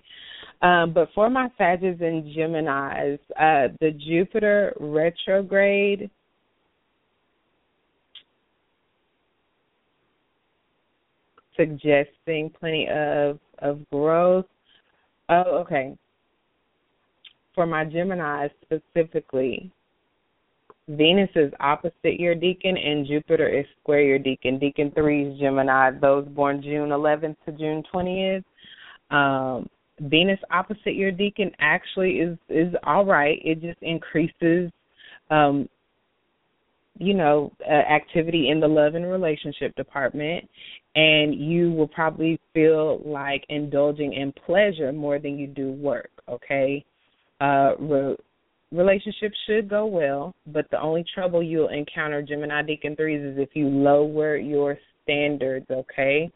Um, but for my Sagittarius and Geminis, uh, the Jupiter retrograde suggesting plenty of of growth. Oh, okay for my Gemini specifically, Venus is opposite your decan and Jupiter is square your decan. Decan three is Gemini, those born June 11th to June 20th. Um, Venus opposite your decan actually is is all right. It just increases, um, you know, uh, activity in the love and relationship department, and you will probably feel like indulging in pleasure more than you do work. Okay, uh, re- relationships should go well, but the only trouble you'll encounter, Gemini Decan threes, is if you lower your standards. Okay,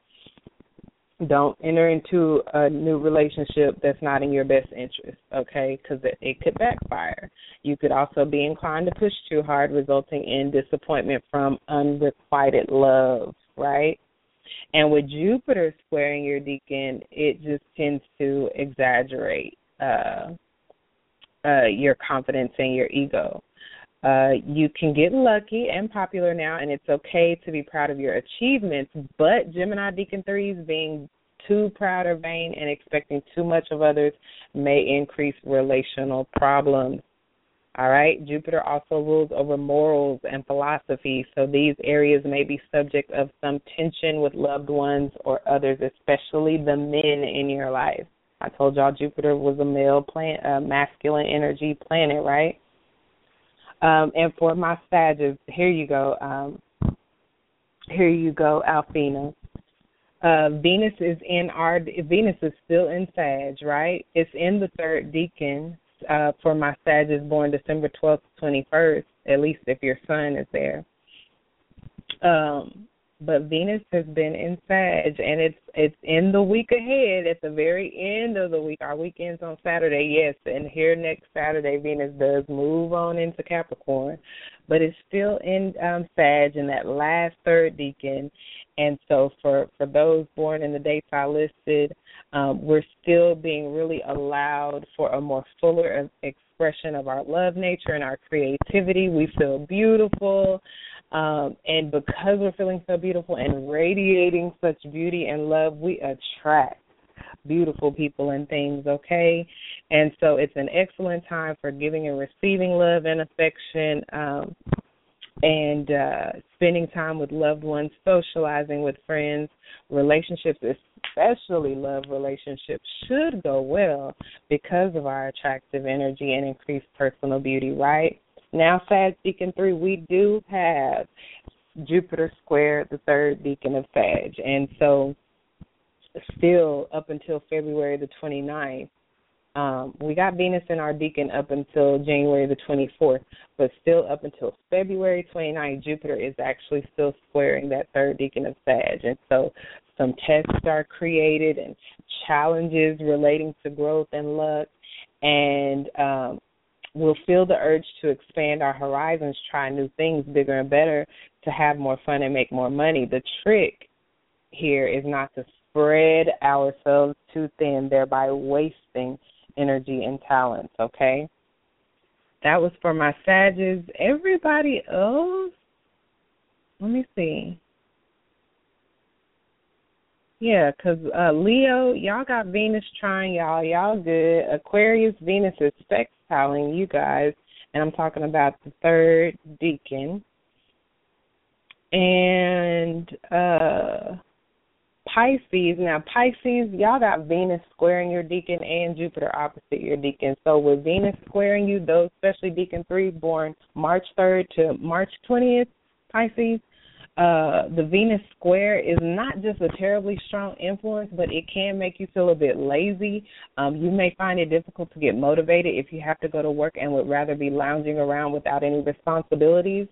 don't enter into a new relationship that's not in your best interest. Okay, because it, it could backfire. You could also be inclined to push too hard, resulting in disappointment from unrequited love. Right. And with Jupiter squaring your decan, it just tends to exaggerate uh, uh, your confidence and your ego. Uh, you can get lucky and popular now, and it's okay to be proud of your achievements. But Gemini Decan threes being too proud or vain and expecting too much of others may increase relational problems. All right. Jupiter also rules over morals and philosophy, so these areas may be subject of some tension with loved ones or others, especially the men in your life. I told y'all Jupiter was a male planet, a masculine energy planet, right? Um, and for my Sages, here you go. Um, here you go, Alfina. Uh, Venus is in our Venus is still in Sag, right? It's in the third decan. Uh, for my Sages born December twelfth, twenty first. At least if your sun is there. Um, but Venus has been in Sag, and it's it's in the week ahead. At the very end of the week, our weekends on Saturday, yes, and here next Saturday, Venus does move on into Capricorn, but it's still in um, Sag in that last third decan. And so, for for those born in the dates I listed, um, we're still being really allowed for a more fuller expression of our love nature and our creativity. We feel beautiful. Um, and because we're feeling so beautiful and radiating such beauty and love, we attract beautiful people and things, okay? And so it's an excellent time for giving and receiving love and affection. Um, and uh, spending time with loved ones, socializing with friends, relationships, especially love relationships, should go well because of our attractive energy and increased personal beauty, right? Now, Sag Decan 3, we do have Jupiter squared the third decan of Sag. And so, still up until February the 29th, um, we got Venus in our decan up until January the 24th, but still up until February 29th, Jupiter is actually still squaring that third decan of Sag. And so some tests are created and challenges relating to growth and luck. And um, we'll feel the urge to expand our horizons, try new things bigger and better to have more fun and make more money. The trick here is not to spread ourselves too thin, thereby wasting energy and talents, okay? That was for my Sages. Everybody else, let me see. Yeah, 'cause uh, Leo, y'all got Venus trying y'all. Y'all good. Aquarius, Venus is sextiling you guys, and I'm talking about the third decan. And uh Pisces. Now, Pisces, y'all got Venus squaring your decan and Jupiter opposite your decan. So, with Venus squaring you, those, especially Decan three, born March 3rd to March 20th, Pisces, uh, the Venus square is not just a terribly strong influence, but it can make you feel a bit lazy. Um, you may find it difficult to get motivated if you have to go to work and would rather be lounging around without any responsibilities.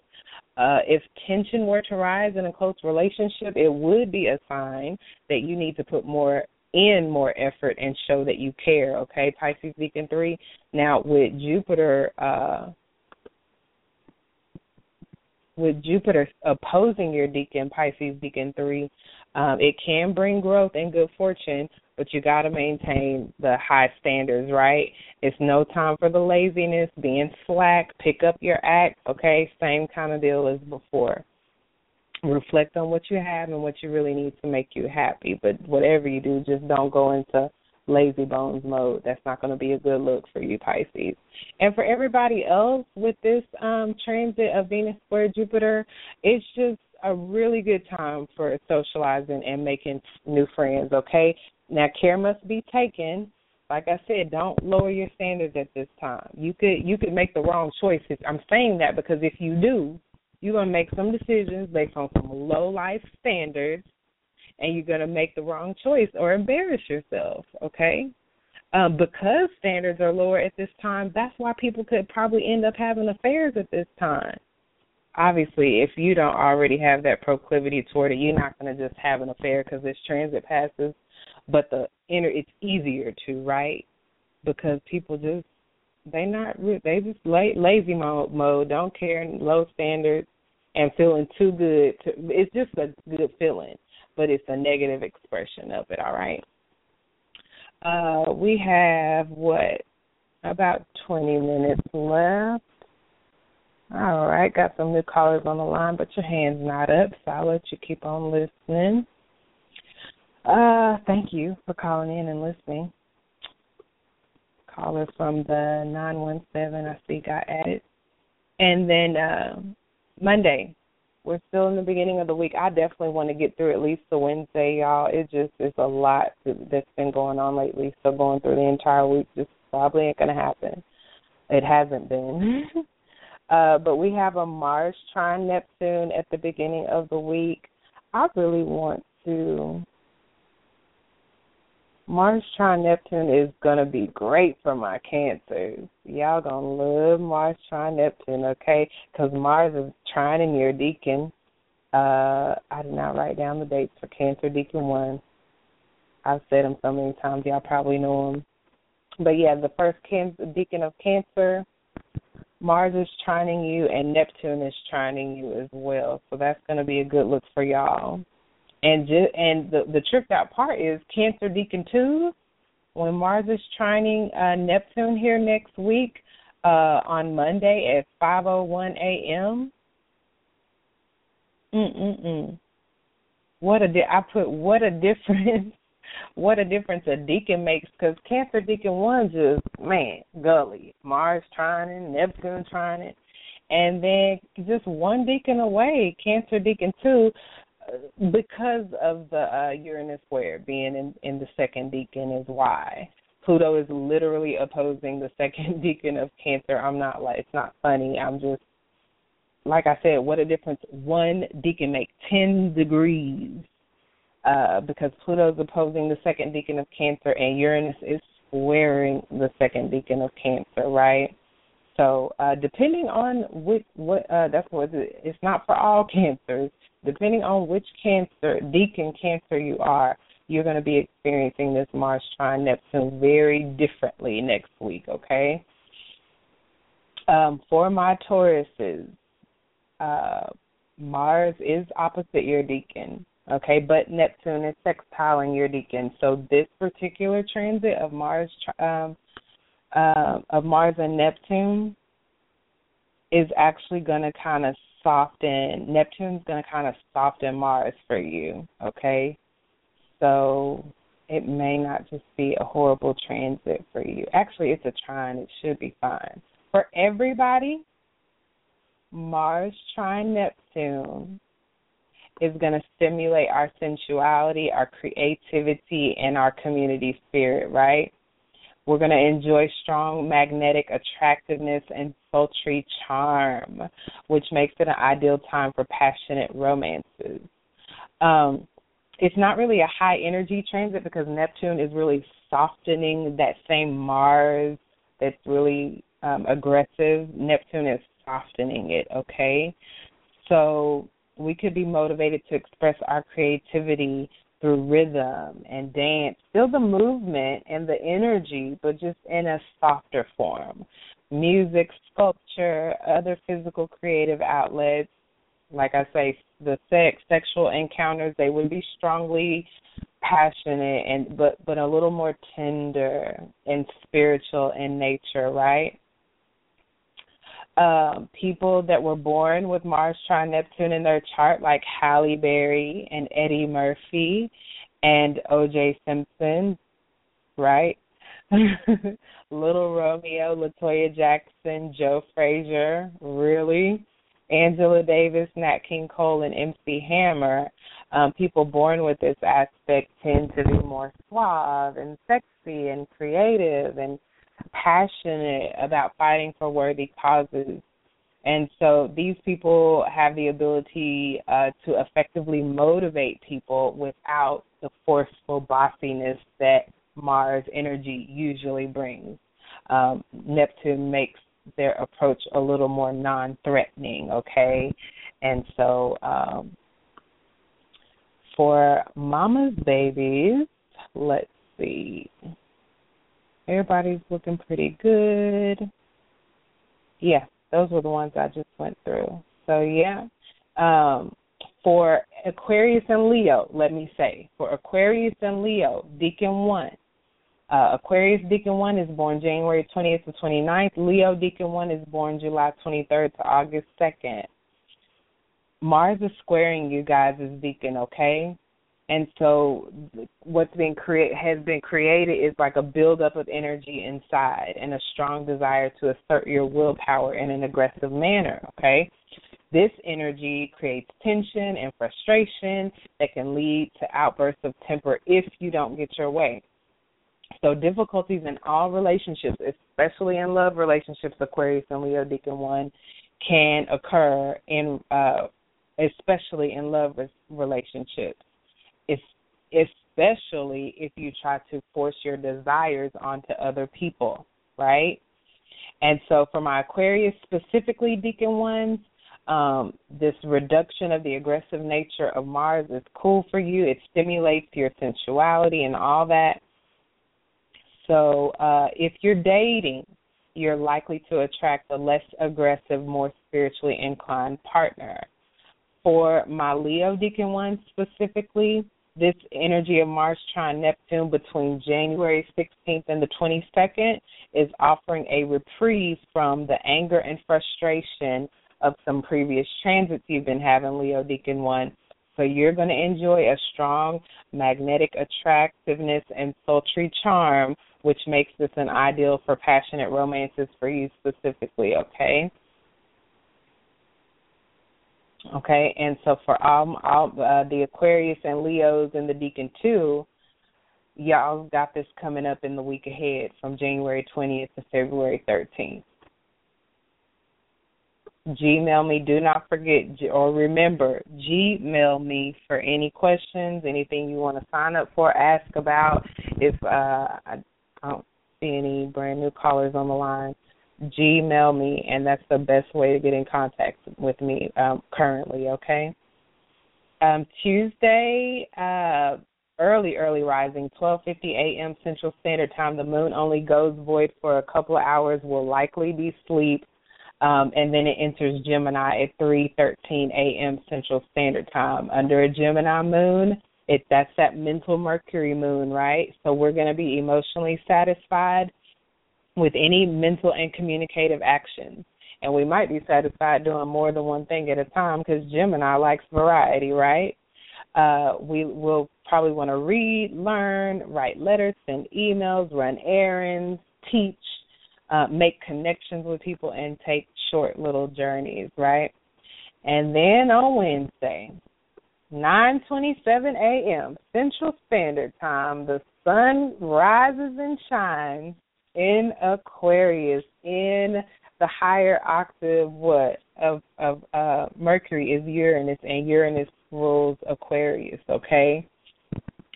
Uh, if tension were to rise in a close relationship, it would be a sign that you need to put more in more effort and show that you care. Okay, Pisces Decan three. Now with Jupiter, uh, with Jupiter opposing your decan, Pisces decan three, um, it can bring growth and good fortune, but you got to maintain the high standards, right? It's no time for the laziness, being slack, pick up your act, okay? Same kind of deal as before. Reflect on what you have and what you really need to make you happy, but whatever you do, just don't go into lazy bones mode. That's not going to be a good look for you, Pisces. And for everybody else with this um, transit of Venus square Jupiter, it's just a really good time for socializing and making new friends, okay? Now care must be taken. Like I said, don't lower your standards at this time. You could you could make the wrong choices. I'm saying that because if you do, you're gonna make some decisions based on some low life standards and you're going to make the wrong choice or embarrass yourself, okay? Um, because standards are lower at this time, that's why people could probably end up having affairs at this time. Obviously, if you don't already have that proclivity toward it, you're not going to just have an affair because this transit passes. But the inner, it's easier to, right? Because people just they not they just lazy mode, mode, don't care, low standards, and feeling too good. To, it's just a good feeling but it's a negative expression of it, all right? Uh, we have what? About 20 minutes left. All right, got some new callers on the line, but your hand's not up, so I'll let you keep on listening. Uh, thank you for calling in and listening. Caller from the 917, I see got added. And then uh, Monday, we're still in the beginning of the week. I definitely want to get through at least the Wednesday, y'all. It just is a lot that's been going on lately. So going through the entire week just probably ain't gonna happen. It hasn't been. uh, but we have a Mars trine Neptune at the beginning of the week. I really want to Mars trine Neptune is gonna be great for my cancers. Y'all gonna love Mars trine Neptune, okay? Because Mars is trining your decan. Uh, I did not write down the dates for Cancer Decan One. I've said them so many times, y'all probably know them. But yeah, the first can- decan of Cancer, Mars is trining you, and Neptune is trining you as well. So that's going to be a good look for y'all. And ju- and the the tripped out part is Cancer Decan two, when Mars is trining uh, Neptune here next week uh, on Monday at five oh one a.m. Mm mm mm. What a di- I put what a difference. what a difference a decan makes because Cancer Decan one just man gully Mars trining Neptune trining, and then just one decan away Cancer Decan two because of the uh, Uranus square being in, in the second decan is why. Pluto is literally opposing the second decan of Cancer. I'm not like it's not funny. I'm just like I said, what a difference one decan make ten degrees. Uh, because Pluto's opposing the second decan of Cancer and Uranus is squaring the second decan of Cancer, right? So, uh, depending on which what uh, that's what it's not for all cancers. Depending on which cancer decan cancer you are, you're going to be experiencing this Mars trine Neptune very differently next week. Okay. Um, for my Tauruses, uh, Mars is opposite your decan, okay, but Neptune is sextiling your decan. So this particular transit of Mars, um, uh, of Mars and Neptune, is actually going to kind of soften. Neptune's going to kind of soften Mars for you, okay. So it may not just be a horrible transit for you. Actually, it's a trine. It should be fine for everybody, Mars trine Neptune is going to stimulate our sensuality, our creativity, and our community spirit, right? We're going to enjoy strong magnetic attractiveness and sultry charm, which makes it an ideal time for passionate romances. Um, it's not really a high energy transit because Neptune is really softening that same Mars that's really um, aggressive. Neptune is softening it, okay? So we could be motivated to express our creativity through rhythm and dance, still the movement and the energy, but just in a softer form. Music, sculpture, other physical creative outlets, like I say, the sex, sexual encounters, they would be strongly passionate and but but a little more tender and spiritual in nature, right? um, people that were born with Mars trine Neptune in their chart, like Halle Berry and Eddie Murphy and O.J. Simpson, right? Little Romeo, Latoya Jackson, Joe Frazier, really? Angela Davis, Nat King Cole, and MC Hammer. Um, people born with this aspect tend to be more suave and sexy and creative and passionate about fighting for worthy causes. And so these people have the ability uh, to effectively motivate people without the forceful bossiness that Mars energy usually brings. Um, Neptune makes their approach a little more non threatening, okay? And so um, for mama's babies, let's see. Everybody's looking pretty good. Yeah, those were the ones I just went through. So yeah. Um for Aquarius and Leo, let me say, for Aquarius and Leo, Decan 1. Uh, Aquarius Decan 1 is born January 20th to 29th. Leo Decan 1 is born July 23rd to August 2nd. Mars is squaring you guys as Decan, okay? and so what's been create has been created is like a buildup of energy inside and a strong desire to assert your willpower in an aggressive manner okay this energy creates tension and frustration that can lead to outbursts of temper if you don't get your way so difficulties in all relationships especially in love relationships aquarius and leo decan one can occur in uh especially in love relationships especially if you try to force your desires onto other people, right? And so for my Aquarius specifically, Decan ones, um, this reduction of the aggressive nature of Mars is cool for you. It stimulates your sensuality and all that. So uh, if you're dating, you're likely to attract a less aggressive, more spiritually inclined partner. For my Leo Decan one specifically, this energy of Mars trine Neptune between January 16th and the 22nd is offering a reprieve from the anger and frustration of some previous transits you've been having, Leo Decan 1. So you're going to enjoy a strong magnetic attractiveness and sultry charm, which makes this an ideal for passionate romances for you specifically, okay? Okay, and so for all, all uh, the Aquarius and Leos and the Decan too, y'all got this coming up in the week ahead from January 20th to February 13th. Gmail me. Do not forget or remember, Gmail me for any questions, anything you want to sign up for, ask about. If uh, I don't see any brand new callers on the line, Gmail me, and that's the best way to get in contact with me um, currently. Okay. Um, Tuesday, uh, early, early rising, 12:50 a.m. Central Standard Time. The moon only goes void for a couple of hours. Will likely be sleep, um, and then it enters Gemini at 3:13 a.m. Central Standard Time. Under a Gemini moon, it that's that mental Mercury moon, right? So we're going to be emotionally satisfied with any mental and communicative actions. And we might be satisfied doing more than one thing at a time because Gemini likes variety, right? Uh, we will probably want to read, learn, write letters, send emails, run errands, teach, uh, make connections with people, and take short little journeys, right? And then on Wednesday, 9:27 a.m. Central Standard Time, the sun rises and shines in Aquarius in the higher octave what of of uh Mercury is Uranus and Uranus rules Aquarius, okay?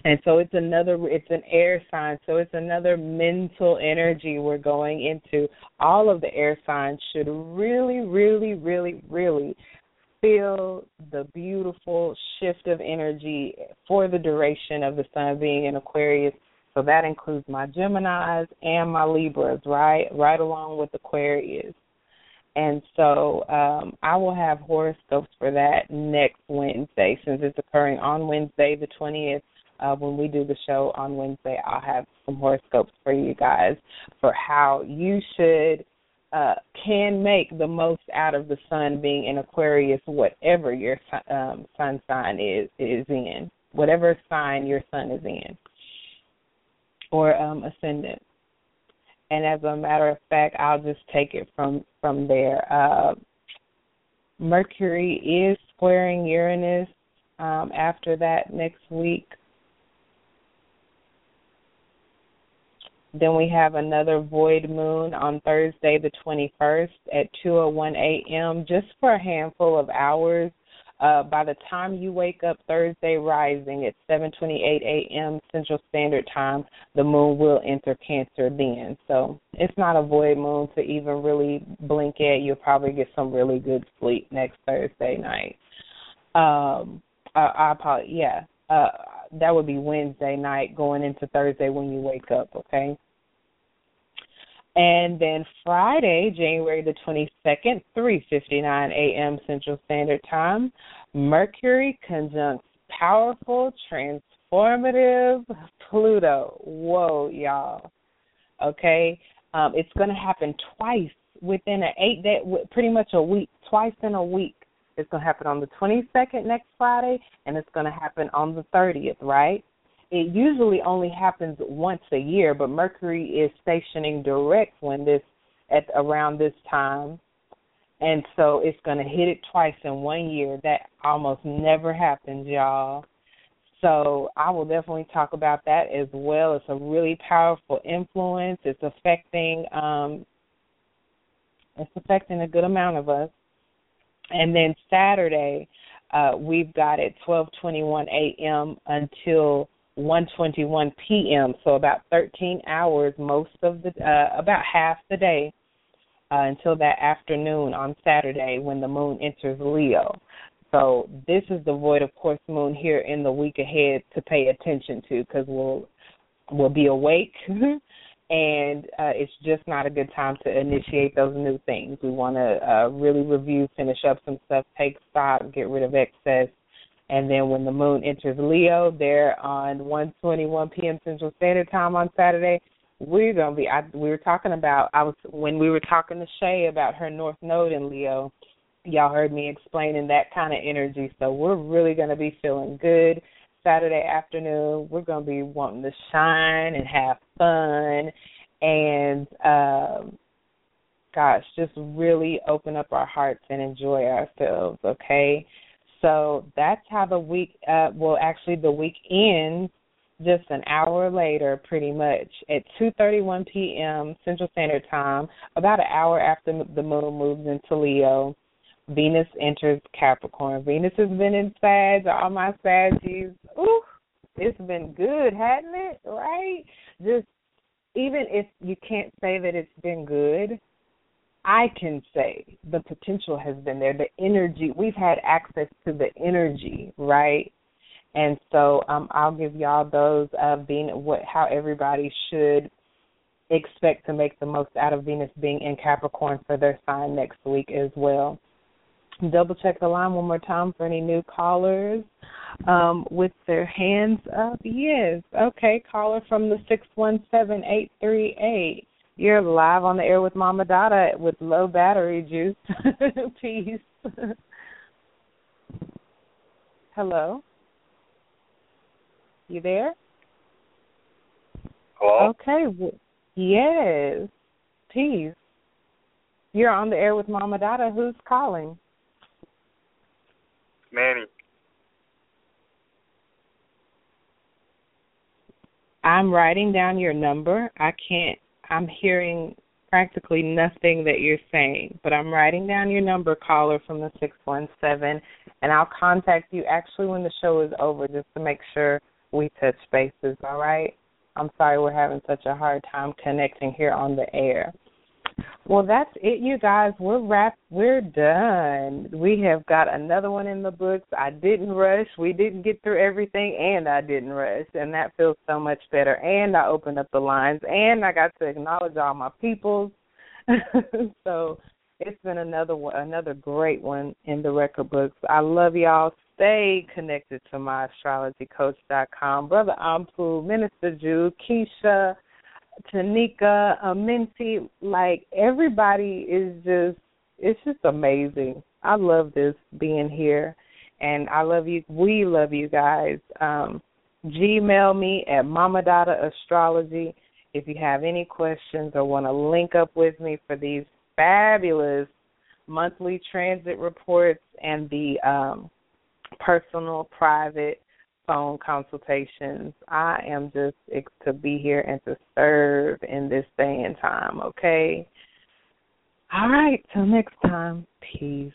And so it's another it's an air sign, so it's another mental energy we're going into. All of the air signs should really, really, really, really feel the beautiful shift of energy for the duration of the sun being in Aquarius. So that includes my Geminis and my Libras, right? Right along with Aquarius. And so um, I will have horoscopes for that next Wednesday since it's occurring on Wednesday, the 20th. Uh, when we do the show on Wednesday, I'll have some horoscopes for you guys for how you should uh, can make the most out of the sun being in Aquarius, whatever your um, sun sign is is in, whatever sign your sun is in, or um, ascendant and as a matter of fact, I'll just take it from from there. Uh, Mercury is squaring Uranus um, after that next week. Then we have another void moon on Thursday, the 21st at 2:01 a.m. just for a handful of hours. Uh, by the time you wake up Thursday rising at 7:28 a.m. Central Standard Time, the moon will enter Cancer then. So it's not a void moon to even really blink at. You'll probably get some really good sleep next Thursday night. Um, I, I apologize. Yeah, uh, that would be Wednesday night going into Thursday when you wake up. Okay. And then Friday, January the 22nd, 3:59 a.m. Central Standard Time, Mercury conjuncts powerful transformative Pluto. Whoa, y'all. Okay? Um, it's going to happen twice within an 8 day pretty much a week, twice in a week. It's going to happen on the 22nd next Friday and it's going to happen on the 30th, right? it usually only happens once a year, but Mercury is stationing direct when this at around this time. And so it's going to hit it twice in one year. That almost never happens, y'all. So I will definitely talk about that as well. It's a really powerful influence. It's affecting um it's affecting a good amount of us. And then Saturday, uh, we've got at 12:21 a.m. until 1:21 p.m. So about 13 hours, most of the uh, about half the day uh, until that afternoon on Saturday when the moon enters Leo. So this is the void of course moon here in the week ahead to pay attention to because we'll we'll be awake. and uh, it's just not a good time to initiate those new things. We want to uh, really review, finish up some stuff, take stock, get rid of excess, and then when the moon enters Leo, there on 1:21 p.m. Central Standard Time on Saturday, we're gonna be. I, we were talking about. I was when we were talking to Shay about her North Node in Leo. Y'all heard me explaining that kind of energy. So we're really gonna be feeling good Saturday afternoon. We're gonna be wanting to shine and have fun, and um, gosh, just really open up our hearts and enjoy ourselves. Okay so that's how the week, uh, well, actually, the week ends just an hour later, pretty much at 2:31 p.m. Central Standard Time, about an hour after the moon moves into Leo. Venus enters Capricorn. Venus has been in Sag, all my Saggies. Ooh, it's been good, hasn't it? Right? Just even if you can't say that it's been good, I can say the potential has been there. The energy we've had access to the energy, right? And so um, I'll give y'all those of being what how everybody should expect to make the most out of Venus being in Capricorn for their sign next week as well. Double check the line one more time for any new callers um, with their hands up. Yes. Okay, caller from the 617838. You're live on the air with Mama Dada with low battery juice. Peace. Hello? You there? Hello? Okay. Yes. Peace. You're on the air with Mama Dada. Who's calling? Manny. I'm writing down your number. I can't I'm hearing practically nothing that you're saying, but I'm writing down your number, caller from the 617, and I'll contact you actually when the show is over just to make sure we touch bases, all right? I'm sorry we're having such a hard time connecting here on the air. Well, that's it, you guys. We're wrapped. We're done. We have got another one in the books. I didn't rush. We didn't get through everything, and I didn't rush, and that feels so much better. And I opened up the lines, and I got to acknowledge all my peoples. so it's been another one, another great one in the record books. I love y'all. Stay connected to my astrologycoach.com. Brother Ampu, Minister Jude, Keisha. Tanika, uh, Minty, like everybody is just it's just amazing. I love this being here and I love you we love you guys. Um Gmail me at Mama Dada Astrology if you have any questions or want to link up with me for these fabulous monthly transit reports and the um personal private phone consultations. I am just to be here and to serve in this day and time, okay? All right, till next time. Peace.